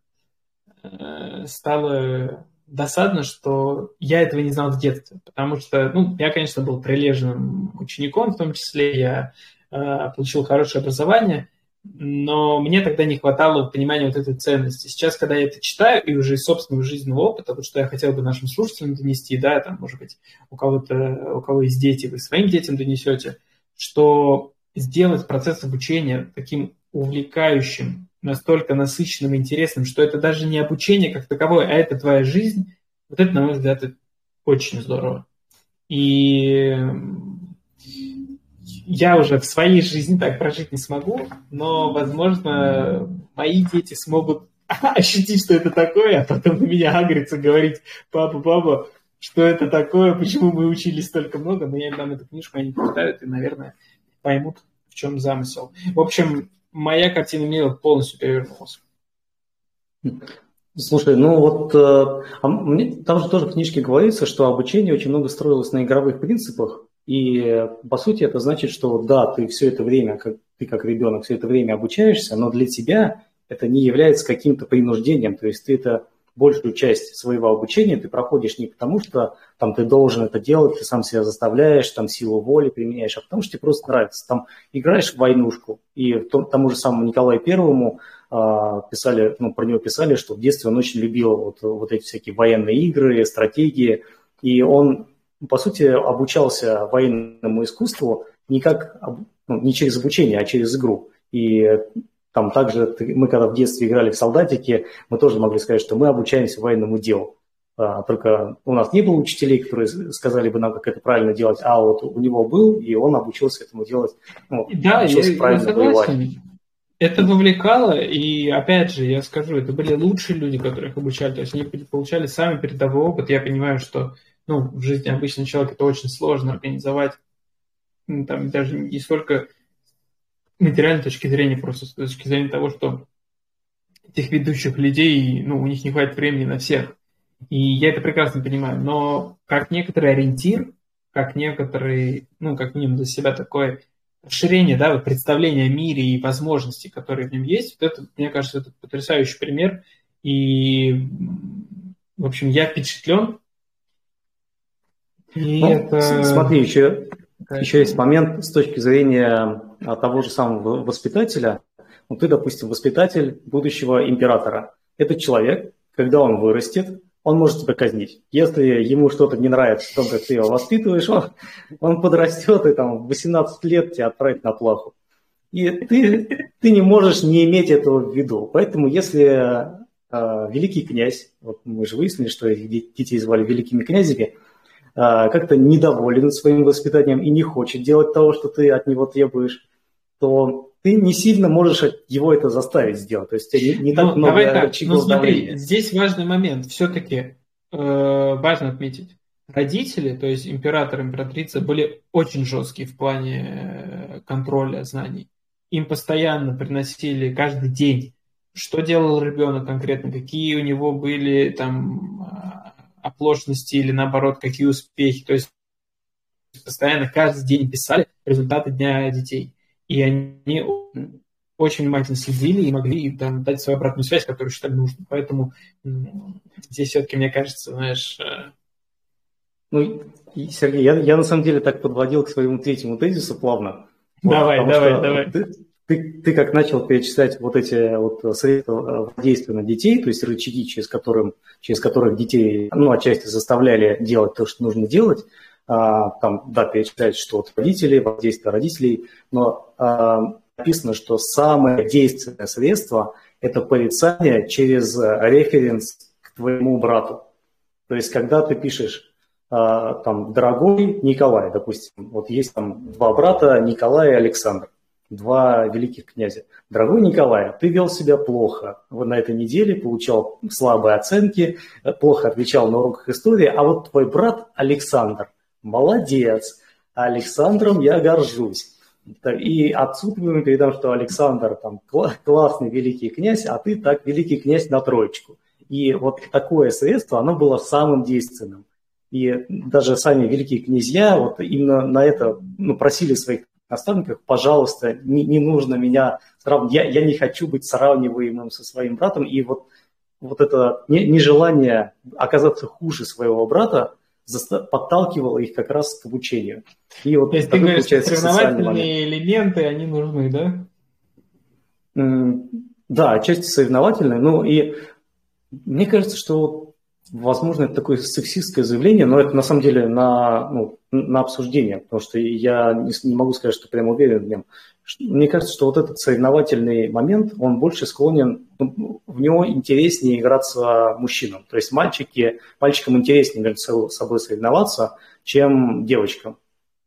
э, стало досадно, что я этого не знал в детстве, потому что, ну, я, конечно, был прилежным учеником, в том числе я э, получил хорошее образование, но мне тогда не хватало понимания вот этой ценности. Сейчас, когда я это читаю, и уже из собственного жизненного опыта, вот что я хотел бы нашим слушателям донести, да, там, может быть, у кого-то, у кого есть дети, вы своим детям донесете, что сделать процесс обучения таким увлекающим, настолько насыщенным, интересным, что это даже не обучение как таковое, а это твоя жизнь, вот это, на мой взгляд, очень здорово. И я уже в своей жизни так прожить не смогу, но, возможно, мои дети смогут ощутить, что это такое, а потом на меня агриться, говорить, папа, папа, что это такое, почему мы учились столько много, но я им дам эту книжку, они почитают и, наверное, поймут, в чем замысел. В общем, моя картина мира полностью перевернулась. Слушай, ну вот э, а мне, там же тоже в книжке говорится, что обучение очень много строилось на игровых принципах, и по сути это значит, что да, ты все это время, как, ты как ребенок все это время обучаешься, но для тебя это не является каким-то принуждением, то есть ты это большую часть своего обучения ты проходишь не потому, что там ты должен это делать, ты сам себя заставляешь, там силу воли применяешь, а потому что тебе просто нравится. Там играешь в войнушку, и том, тому же самому Николаю Первому э, писали, ну, про него писали, что в детстве он очень любил вот, вот эти всякие военные игры, стратегии, и он, по сути, обучался военному искусству не как, ну, не через обучение, а через игру. И там также мы, когда в детстве играли в солдатики, мы тоже могли сказать, что мы обучаемся военному делу. А, только у нас не было учителей, которые сказали бы нам, как это правильно делать, а вот у него был, и он обучился этому делать. Ну, да, я, я согласен. Воевать. Это вовлекало, и опять же, я скажу, это были лучшие люди, которых обучали, то есть они получали самый передовой опыт. Я понимаю, что ну, в жизни обычного человека это очень сложно организовать, ну, там даже не столько материальной точки зрения, просто с точки зрения того, что этих ведущих людей, ну, у них не хватит времени на всех. И я это прекрасно понимаю. Но как некоторый ориентир, как некоторый, ну, как минимум для себя такое расширение, да, представление о мире и возможностей, которые в нем есть, вот это, мне кажется, это потрясающий пример. И, в общем, я впечатлен. И ну, это... Смотри, еще, еще есть момент с точки зрения того же самого воспитателя. Вот ты, допустим, воспитатель будущего императора. Этот человек, когда он вырастет, он может тебя казнить. Если ему что-то не нравится в том, как ты его воспитываешь, он, он подрастет и там в 18 лет тебя отправит на плаху. И ты, ты не можешь не иметь этого в виду. Поэтому если э, великий князь, вот мы же выяснили, что детей звали великими князями, э, как-то недоволен своим воспитанием и не хочет делать того, что ты от него требуешь, то ты не сильно можешь его это заставить сделать. То есть не, не так ну, много давай так. Ну, смотри, здесь важный момент. Все-таки э, важно отметить. Родители, то есть император, императрица, были очень жесткие в плане э, контроля знаний. Им постоянно приносили каждый день, что делал ребенок конкретно, какие у него были там э, оплошности или наоборот, какие успехи. То есть постоянно каждый день писали результаты дня детей и они очень внимательно следили и могли там, дать свою обратную связь, которую считали нужным. Поэтому здесь все-таки, мне кажется, знаешь... Э, ну, Сергей, я, я на самом деле так подводил к своему третьему тезису плавно. Давай, вот, давай, давай. Ты, ты, ты как начал перечислять вот эти вот средства воздействия на детей, то есть рычаги, через, которым, через которых детей, ну, отчасти заставляли делать то, что нужно делать, там, да, перечислять, что от родителей, воздействие родителей, но а, написано, что самое действенное средство – это порицание через референс к твоему брату. То есть, когда ты пишешь а, там, дорогой Николай, допустим, вот есть там два брата, Николай и Александр, два великих князя. Дорогой Николай, ты вел себя плохо вот на этой неделе, получал слабые оценки, плохо отвечал на уроках истории, а вот твой брат Александр – молодец, Александром я горжусь. И отцу мы передам, что Александр там классный великий князь, а ты так великий князь на троечку. И вот такое средство, оно было самым действенным. И даже сами великие князья вот именно на это ну, просили своих наставников, пожалуйста, не, не нужно меня сравнивать, я, я не хочу быть сравниваемым со своим братом. И вот, вот это нежелание оказаться хуже своего брата, подталкивало их как раз к обучению. И вот То есть ты говоришь, что соревновательные элементы, они нужны, да? Да, отчасти соревновательные. Ну и мне кажется, что возможно это такое сексистское заявление, но это на самом деле на, ну, на обсуждение, потому что я не, могу сказать, что прям уверен в нем. Мне кажется, что вот этот соревновательный момент, он больше склонен, ну, в него интереснее играться мужчинам. То есть мальчики, мальчикам интереснее между собой соревноваться, чем девочкам.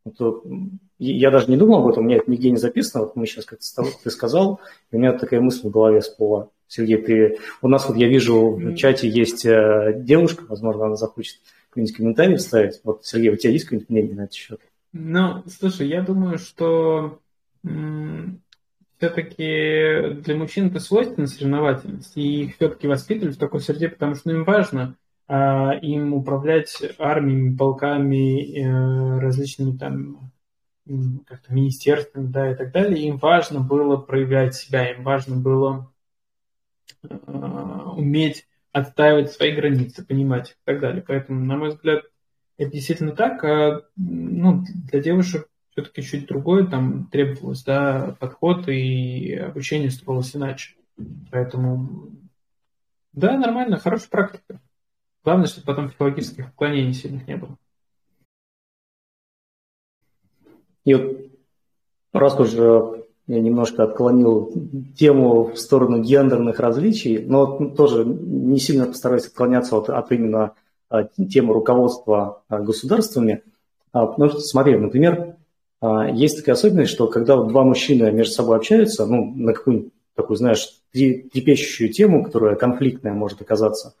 Вот, я даже не думал об этом, у меня это нигде не записано. Вот мы сейчас как ты сказал, и у меня такая мысль в голове всплыла. Сергей, ты... У нас вот я вижу в чате есть э, девушка, возможно, она захочет какой-нибудь комментарий вставить. Вот, Сергей, у тебя есть какое-нибудь мнение на этот счет? Ну, слушай, я думаю, что все-таки для мужчин это свойственно соревновательность, и их все-таки воспитывали в такой среде, потому что им важно а, им управлять армиями, полками, э, различными там как-то министерствами, да, и так далее. Им важно было проявлять себя, им важно было э, уметь отстаивать свои границы, понимать и так далее. Поэтому, на мой взгляд, это действительно так. А, ну, для девушек все-таки чуть другое, там требовалось, да, подход и обучение строилось иначе. Поэтому, да, нормально, хорошая практика. Главное, чтобы потом психологических отклонений сильных не было. И вот раз уже я немножко отклонил тему в сторону гендерных различий, но тоже не сильно постараюсь отклоняться от, от именно а, темы руководства а, государствами. А, потому что, смотри, например, есть такая особенность, что когда два мужчины между собой общаются, ну, на какую-нибудь такую, знаешь, трепещущую тему, которая конфликтная может оказаться,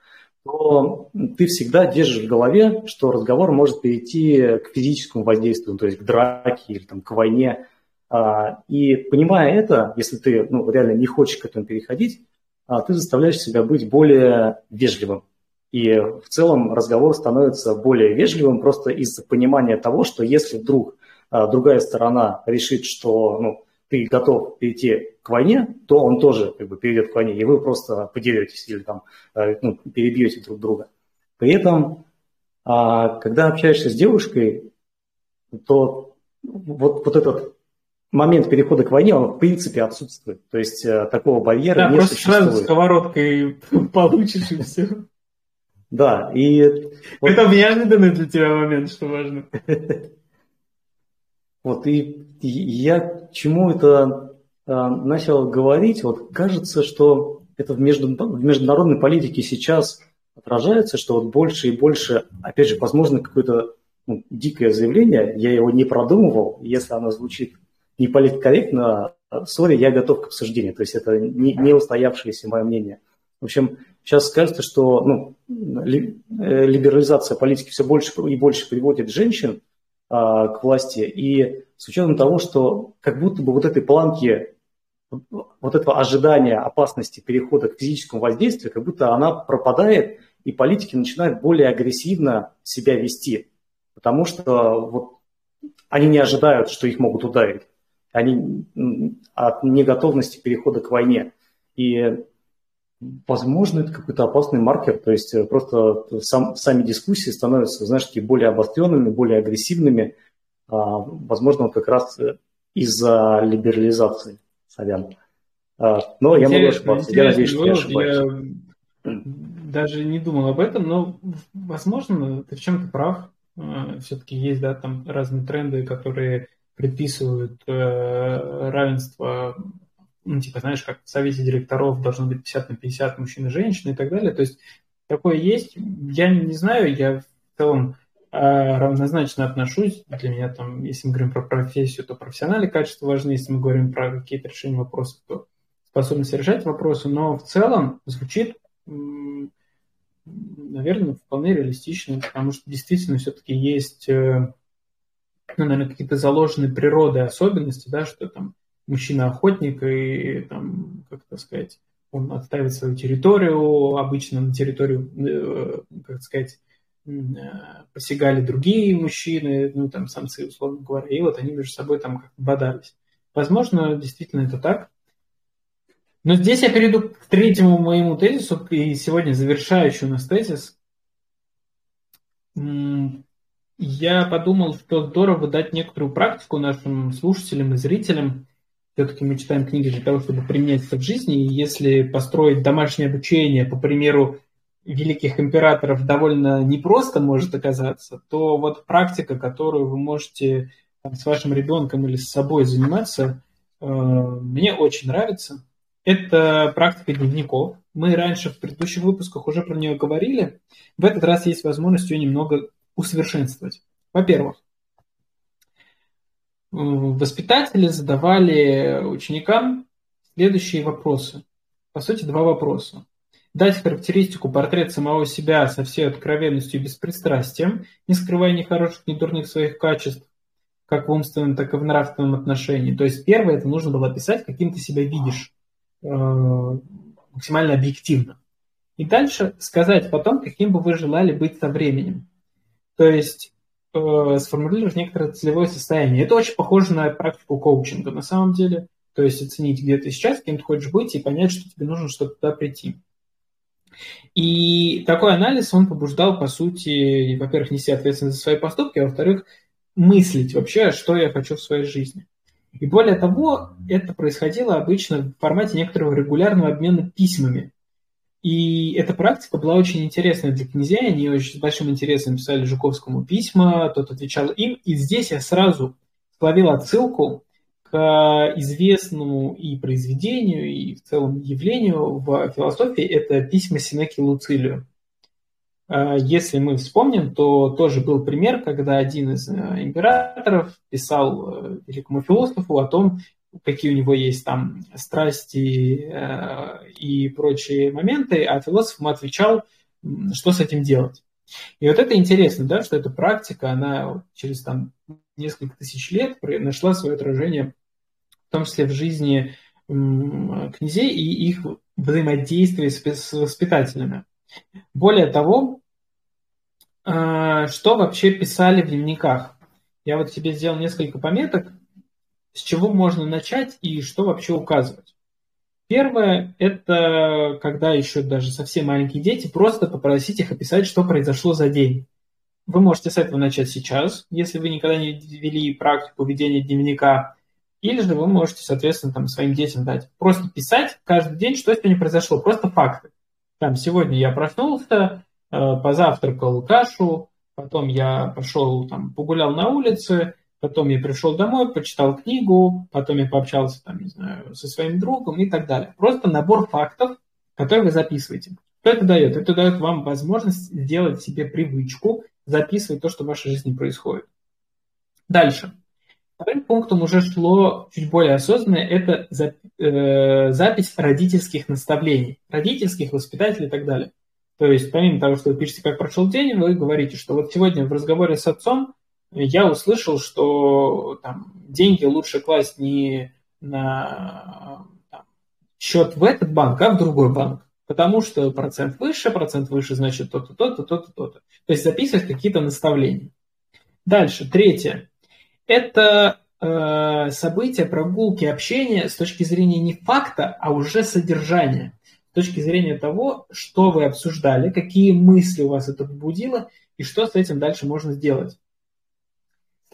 то ты всегда держишь в голове, что разговор может перейти к физическому воздействию, то есть к драке или там, к войне, а, и понимая это, если ты ну, реально не хочешь к этому переходить, а, ты заставляешь себя быть более вежливым. И в целом разговор становится более вежливым просто из-за понимания того, что если вдруг а, другая сторона решит, что ну, ты готов перейти к войне, то он тоже как бы, перейдет к войне, и вы просто подеретесь или там, ну, перебьете друг друга. При этом, когда общаешься с девушкой, то вот, вот этот момент перехода к войне, он в принципе отсутствует. То есть э, такого барьера да, не просто существует. сразу сковородкой получишь и все. Да, и... Это неожиданный для тебя момент, что важно. Вот, и я чему это э, начал говорить, вот кажется, что это в, между, международной политике сейчас отражается, что вот больше и больше, опять же, возможно, какое-то ну, дикое заявление, я его не продумывал, если оно звучит не политкорректно, сори, я готов к обсуждению. То есть это не, не устоявшееся мое мнение. В общем, сейчас кажется, что ну, э, либерализация политики все больше и больше приводит женщин а, к власти. И с учетом того, что как будто бы вот этой планки, вот этого ожидания опасности перехода к физическому воздействию, как будто она пропадает, и политики начинают более агрессивно себя вести. Потому что вот они не ожидают, что их могут ударить они от неготовности перехода к войне. И, возможно, это какой-то опасный маркер, то есть э, просто сам, сами дискуссии становятся, знаешь, такие более обостренными, более агрессивными, а, возможно, вот как раз э, из-за либерализации. Сорян. А, но я могу ошибаться. Я надеюсь, что я ошибаюсь. Я даже не думал об этом, но, возможно, ты в чем-то прав. Э, Все-таки есть, да, там разные тренды, которые предписывают равенство, ну, типа, знаешь, как в совете директоров должно быть 50 на 50 мужчин и женщин и так далее. То есть такое есть. Я не знаю, я в целом э, равнозначно отношусь. Для меня там, если мы говорим про профессию, то профессиональные качества важны. Если мы говорим про какие-то решения вопросов, то способность решать вопросы. Но в целом звучит, наверное, вполне реалистично, потому что действительно все-таки есть э, ну, наверное, какие-то заложенные природой особенности, да, что там мужчина охотник и там, как это сказать, он отставит свою территорию, обычно на территорию, э, как сказать, э, посягали другие мужчины, ну, там, самцы, условно говоря, и вот они между собой там как бодались. Возможно, действительно это так. Но здесь я перейду к третьему моему тезису, и сегодня завершающий у нас тезис я подумал, что здорово дать некоторую практику нашим слушателям и зрителям. Все-таки мы читаем книги для того, чтобы применять это в жизни. И если построить домашнее обучение, по примеру великих императоров, довольно непросто может оказаться, то вот практика, которую вы можете там, с вашим ребенком или с собой заниматься, э, мне очень нравится. Это практика дневников. Мы раньше в предыдущих выпусках уже про нее говорили. В этот раз есть возможность ее немного усовершенствовать. Во-первых, воспитатели задавали ученикам следующие вопросы. По сути, два вопроса. Дать характеристику, портрет самого себя со всей откровенностью и беспристрастием, не скрывая ни хороших, ни дурных своих качеств, как в умственном, так и в нравственном отношении. То есть первое, это нужно было описать, каким ты себя видишь э, максимально объективно. И дальше сказать потом, каким бы вы желали быть со временем. То есть сформулировать некоторое целевое состояние. Это очень похоже на практику коучинга на самом деле. То есть оценить, где ты сейчас, кем ты хочешь быть, и понять, что тебе нужно, чтобы туда прийти. И такой анализ, он побуждал, по сути, во-первых, нести ответственность за свои поступки, а во-вторых, мыслить вообще, что я хочу в своей жизни. И более того, это происходило обычно в формате некоторого регулярного обмена письмами. И эта практика была очень интересная для князей. Они очень с большим интересом писали Жуковскому письма, тот отвечал им. И здесь я сразу словил отсылку к известному и произведению, и в целом явлению в философии – это письма Синеки Луцилию. А, если мы вспомним, то тоже был пример, когда один из э, императоров писал э, великому философу о том, какие у него есть там страсти э, и прочие моменты, а философ ему отвечал, что с этим делать. И вот это интересно, да, что эта практика, она через там несколько тысяч лет нашла свое отражение, в том числе в жизни князей и их взаимодействие с воспитателями. Более того, э, что вообще писали в дневниках? Я вот себе сделал несколько пометок, с чего можно начать и что вообще указывать. Первое – это когда еще даже совсем маленькие дети, просто попросить их описать, что произошло за день. Вы можете с этого начать сейчас, если вы никогда не вели практику ведения дневника, или же вы можете, соответственно, там, своим детям дать. Просто писать каждый день, что сегодня произошло, просто факты. Там, сегодня я проснулся, э, позавтракал кашу, потом я пошел, там, погулял на улице, потом я пришел домой, почитал книгу, потом я пообщался, там, не знаю, со своим другом и так далее. Просто набор фактов, которые вы записываете. Что это дает? Это дает вам возможность сделать себе привычку записывать то, что в вашей жизни происходит. Дальше. Вторым пунктом уже шло чуть более осознанно, это э, запись родительских наставлений, родительских, воспитателей и так далее. То есть, помимо того, что вы пишете, как прошел день, вы говорите, что вот сегодня в разговоре с отцом я услышал, что там, деньги лучше класть не на там, счет в этот банк, а в другой банк. Потому что процент выше, процент выше, значит то-то, то-то, то-то, то-то. То есть записывать какие-то наставления. Дальше, третье. Это э, события, прогулки, общение с точки зрения не факта, а уже содержания. С точки зрения того, что вы обсуждали, какие мысли у вас это побудило и что с этим дальше можно сделать.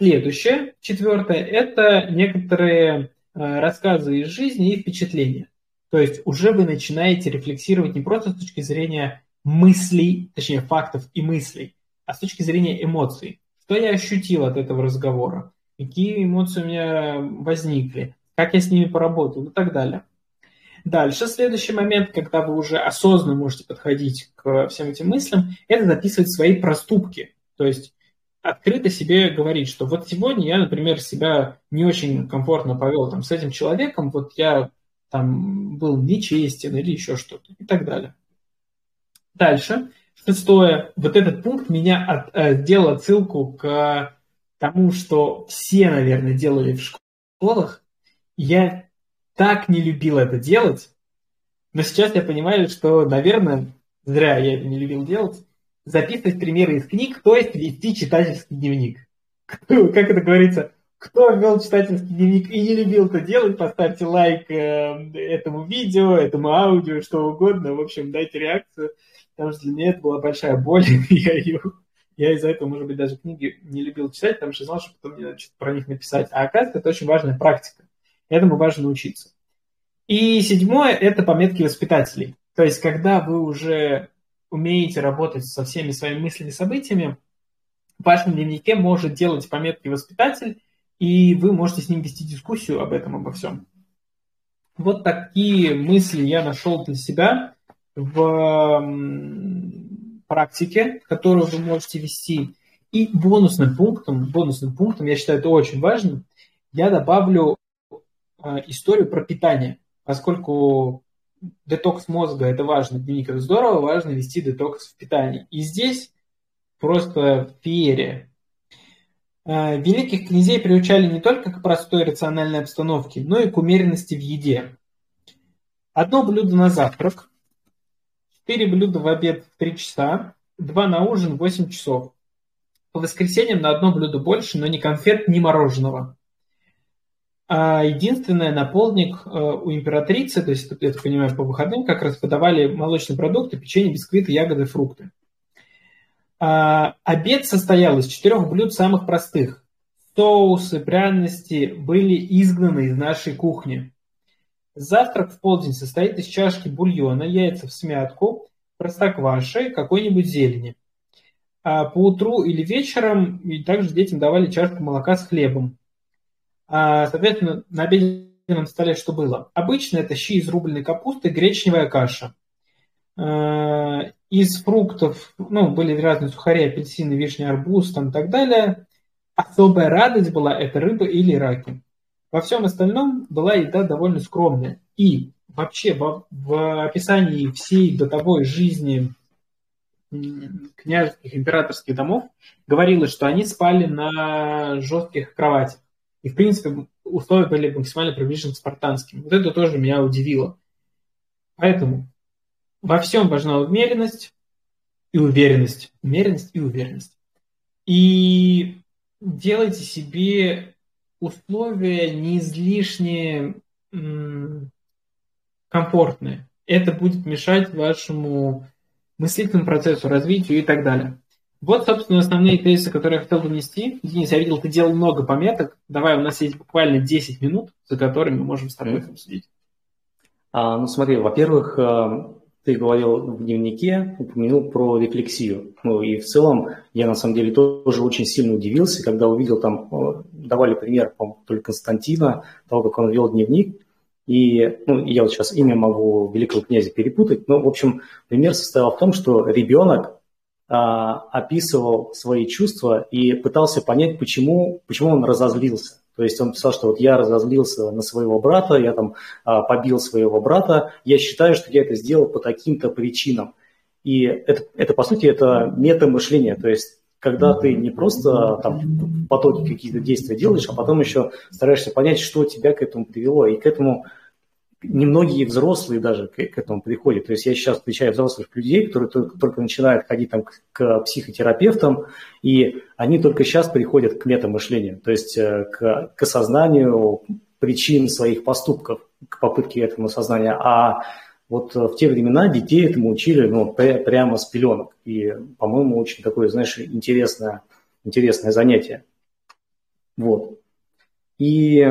Следующее, четвертое, это некоторые э, рассказы из жизни и впечатления. То есть уже вы начинаете рефлексировать не просто с точки зрения мыслей, точнее фактов и мыслей, а с точки зрения эмоций. Что я ощутил от этого разговора? Какие эмоции у меня возникли? Как я с ними поработал и так далее. Дальше, следующий момент, когда вы уже осознанно можете подходить к всем этим мыслям, это записывать свои проступки. То есть открыто себе говорить, что вот сегодня я, например, себя не очень комфортно повел там, с этим человеком, вот я там был нечестен или еще что-то и так далее. Дальше, шестое, вот этот пункт меня от, э, сделал отсылку к тому, что все, наверное, делали в школах. Я так не любил это делать, но сейчас я понимаю, что, наверное, зря я это не любил делать, записывать примеры из книг, то есть вести читательский дневник. Как это говорится, кто вел читательский дневник и не любил это делать, поставьте лайк э, этому видео, этому аудио, что угодно. В общем, дайте реакцию, потому что для меня это была большая боль. я, ее, я из-за этого, может быть, даже книги не любил читать, потому что знал, что потом мне надо про них написать. А оказывается, это очень важная практика. Этому важно научиться. И седьмое – это пометки воспитателей. То есть, когда вы уже умеете работать со всеми своими мыслями и событиями, в вашем дневнике может делать пометки воспитатель, и вы можете с ним вести дискуссию об этом, обо всем. Вот такие мысли я нашел для себя в практике, которую вы можете вести. И бонусным пунктом, бонусным пунктом, я считаю это очень важным, я добавлю э, историю про питание, поскольку детокс мозга – это важно, дневник – это здорово, важно вести детокс в питании. И здесь просто феерия. А, великих князей приучали не только к простой рациональной обстановке, но и к умеренности в еде. Одно блюдо на завтрак, четыре блюда в обед в три часа, два на ужин в 8 часов. По воскресеньям на одно блюдо больше, но ни конфет, ни мороженого. А единственное, на полдник э, у императрицы, то есть, я так понимаю, по выходным как раз подавали молочные продукты, печенье, бисквиты, ягоды, фрукты. А, обед состоял из четырех блюд самых простых. Соусы, пряности были изгнаны из нашей кухни. Завтрак в полдень состоит из чашки бульона, яйца в смятку, простокваши, какой-нибудь зелени. А по утру или вечером и также детям давали чашку молока с хлебом. А, соответственно, на обеденном столе что было? Обычно это щи из рубленой капусты, гречневая каша. А, из фруктов, ну, были разные сухари, апельсины, вишня, арбуз, там и так далее. Особая радость была это рыба или раки. Во всем остальном была еда довольно скромная. И вообще в, в описании всей бытовой жизни княжеских императорских домов говорилось, что они спали на жестких кроватях. И, в принципе, условия были максимально приближены к спартанским. Вот это тоже меня удивило. Поэтому во всем важна умеренность и уверенность. Умеренность и уверенность. И делайте себе условия не излишне комфортные. Это будет мешать вашему мыслительному процессу, развитию и так далее. Вот, собственно, основные тезисы, которые я хотел донести. Денис, я видел, ты делал много пометок. Давай, у нас есть буквально 10 минут, за которыми мы можем с тобой их обсудить. А, ну, смотри, во-первых, э, ты говорил в дневнике, упомянул про рефлексию. Ну и в целом я на самом деле тоже очень сильно удивился, когда увидел там, э, давали пример, по то ли Константина, того, как он вел дневник, и ну, я вот сейчас имя могу великого князя перепутать, но, в общем, пример состоял в том, что ребенок описывал свои чувства и пытался понять, почему, почему он разозлился. То есть он писал, что вот я разозлился на своего брата, я там а, побил своего брата, я считаю, что я это сделал по таким-то причинам. И это, это по сути, это метамышление, то есть когда ты не просто там в потоке какие-то действия делаешь, а потом еще стараешься понять, что тебя к этому привело. И к этому немногие взрослые даже к, к этому приходят. То есть я сейчас встречаю взрослых людей, которые только, только начинают ходить там, к, к психотерапевтам, и они только сейчас приходят к метамышлению, то есть э, к, к осознанию причин своих поступков, к попытке этого осознания. А вот в те времена детей этому учили ну, прямо с пеленок. И, по-моему, очень такое, знаешь, интересное, интересное занятие. Вот. И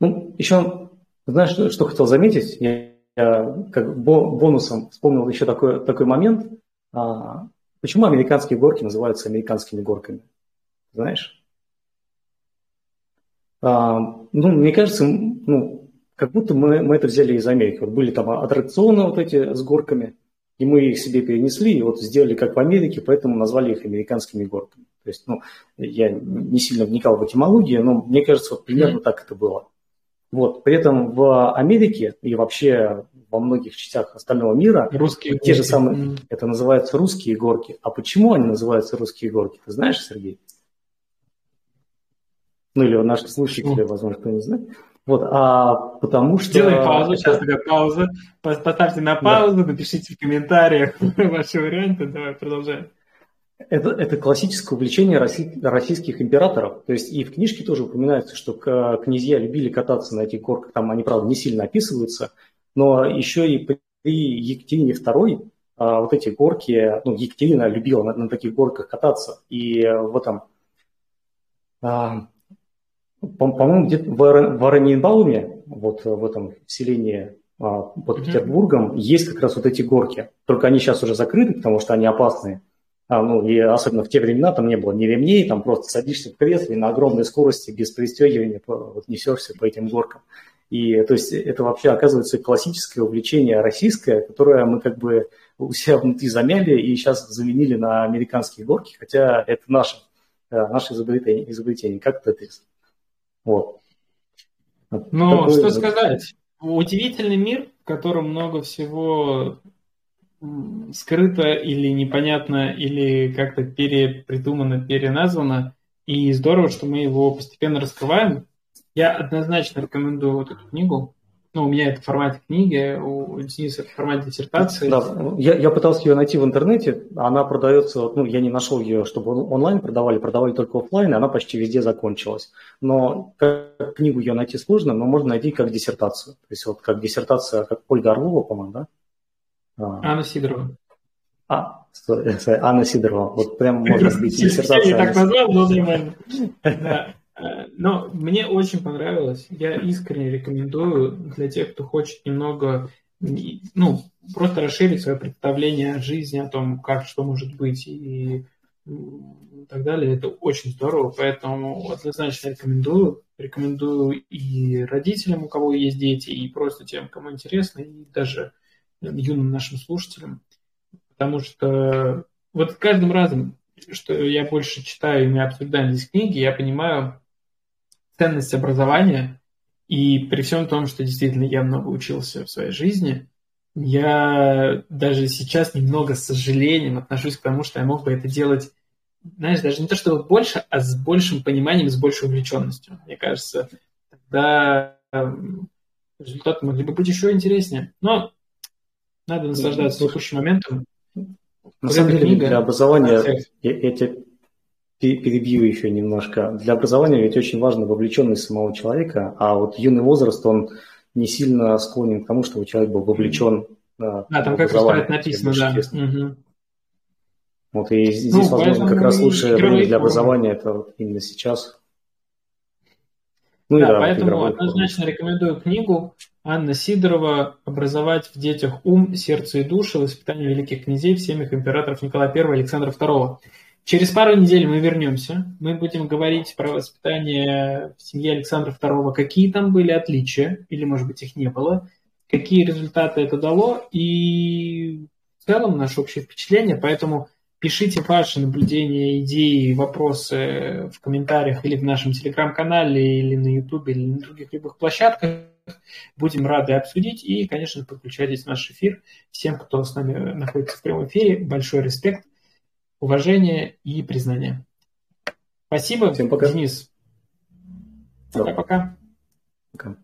ну, еще, знаешь, что, что хотел заметить? Я, я как бонусом вспомнил еще такой, такой момент. А, почему американские горки называются американскими горками? Знаешь? А, ну, мне кажется, ну, как будто мы, мы это взяли из Америки. Вот были там аттракционы вот эти с горками, и мы их себе перенесли, и вот сделали как в Америке, поэтому назвали их американскими горками. То есть, ну, я не сильно вникал в этимологию, но мне кажется, вот примерно mm-hmm. так это было. Вот. При этом в Америке и вообще во многих частях остального мира русские те горки. же самые, mm. это называются русские горки. А почему они называются русские горки? Ты знаешь, Сергей? Ну или наши слушатели, mm. возможно, кто не знает. Вот, а потому что... Сделай паузу, сейчас такая пауза. Поставьте на паузу, да. напишите в комментариях ваши варианты. Давай, продолжаем. Это, это классическое увлечение российских императоров. То есть и в книжке тоже упоминается, что князья любили кататься на этих горках. Там они, правда, не сильно описываются. Но еще и при Екатерине II а, вот эти горки, ну, Екатерина любила на, на таких горках кататься. И в этом, а, по- моему где-то в, в Оренбауме, вот в этом селении а, под mm-hmm. Петербургом, есть как раз вот эти горки. Только они сейчас уже закрыты, потому что они опасные. А, ну, и особенно в те времена там не было ни ремней, там просто садишься в кресле на огромной скорости, без пристегивания, вот несешься по этим горкам. И то есть это вообще оказывается классическое увлечение российское, которое мы как бы у себя внутри замяли и сейчас заменили на американские горки, хотя это наше, э, наше изобретение, изобретение как Тетрис. Вот. Ну, Такой, что сказать. Удивительный мир, в котором много всего скрыто или непонятно, или как-то перепридумано, переназвано. И здорово, что мы его постепенно раскрываем. Я однозначно рекомендую вот эту книгу. Ну, у меня это в формате книги, у Дениса это в диссертации. Да, я, я пытался ее найти в интернете, она продается, ну, я не нашел ее, чтобы онлайн продавали, продавали только офлайн, и она почти везде закончилась. Но как книгу ее найти сложно, но можно найти как диссертацию. То есть вот как диссертация, как Ольга Орлова, по-моему, да? А. Анна Сидорова. А, Анна Сидорова. Вот прям можно сбить диссертацию. Я так назвал, но нормально. Да. Э, но мне очень понравилось. Я искренне рекомендую для тех, кто хочет немного, ну, просто расширить свое представление о жизни, о том, как что может быть, и и так далее. Это очень здорово, поэтому однозначно рекомендую. Рекомендую и родителям, у кого есть дети, и просто тем, кому интересно, и даже юным нашим слушателям. Потому что вот каждым разом, что я больше читаю и мы обсуждаем здесь книги, я понимаю ценность образования. И при всем том, что действительно я много учился в своей жизни, я даже сейчас немного с сожалением отношусь к тому, что я мог бы это делать, знаешь, даже не то чтобы больше, а с большим пониманием, с большей увлеченностью. Мне кажется, тогда результаты могли бы быть еще интереснее. Но надо наслаждаться текущим моментом. На самом деле, книга, для образования, я, я тебя перебью еще немножко. Для образования ведь очень важна вовлеченность самого человека, а вот юный возраст, он не сильно склонен к тому, чтобы человек был вовлечен. Да, а, там как раз про это написано, да. Угу. Вот и здесь, ну, возможно, как раз лучшее время для образования это вот именно сейчас. Ну, да, да, поэтому однозначно формы. рекомендую книгу Анна Сидорова «Образовать в детях ум, сердце и душу. Воспитание великих князей в семьях императоров Николая I и Александра II». Через пару недель мы вернемся. Мы будем говорить про воспитание в семье Александра II, какие там были отличия, или, может быть, их не было, какие результаты это дало, и в целом наше общее впечатление. Поэтому пишите ваши наблюдения, идеи, вопросы в комментариях или в нашем телеграм-канале, или на YouTube, или на других любых площадках. Будем рады обсудить и, конечно, подключайтесь в наш эфир. Всем, кто с нами находится в прямом эфире, большой респект уважение и признание. Спасибо, Всем пока. Денис. Пока-пока. Пока.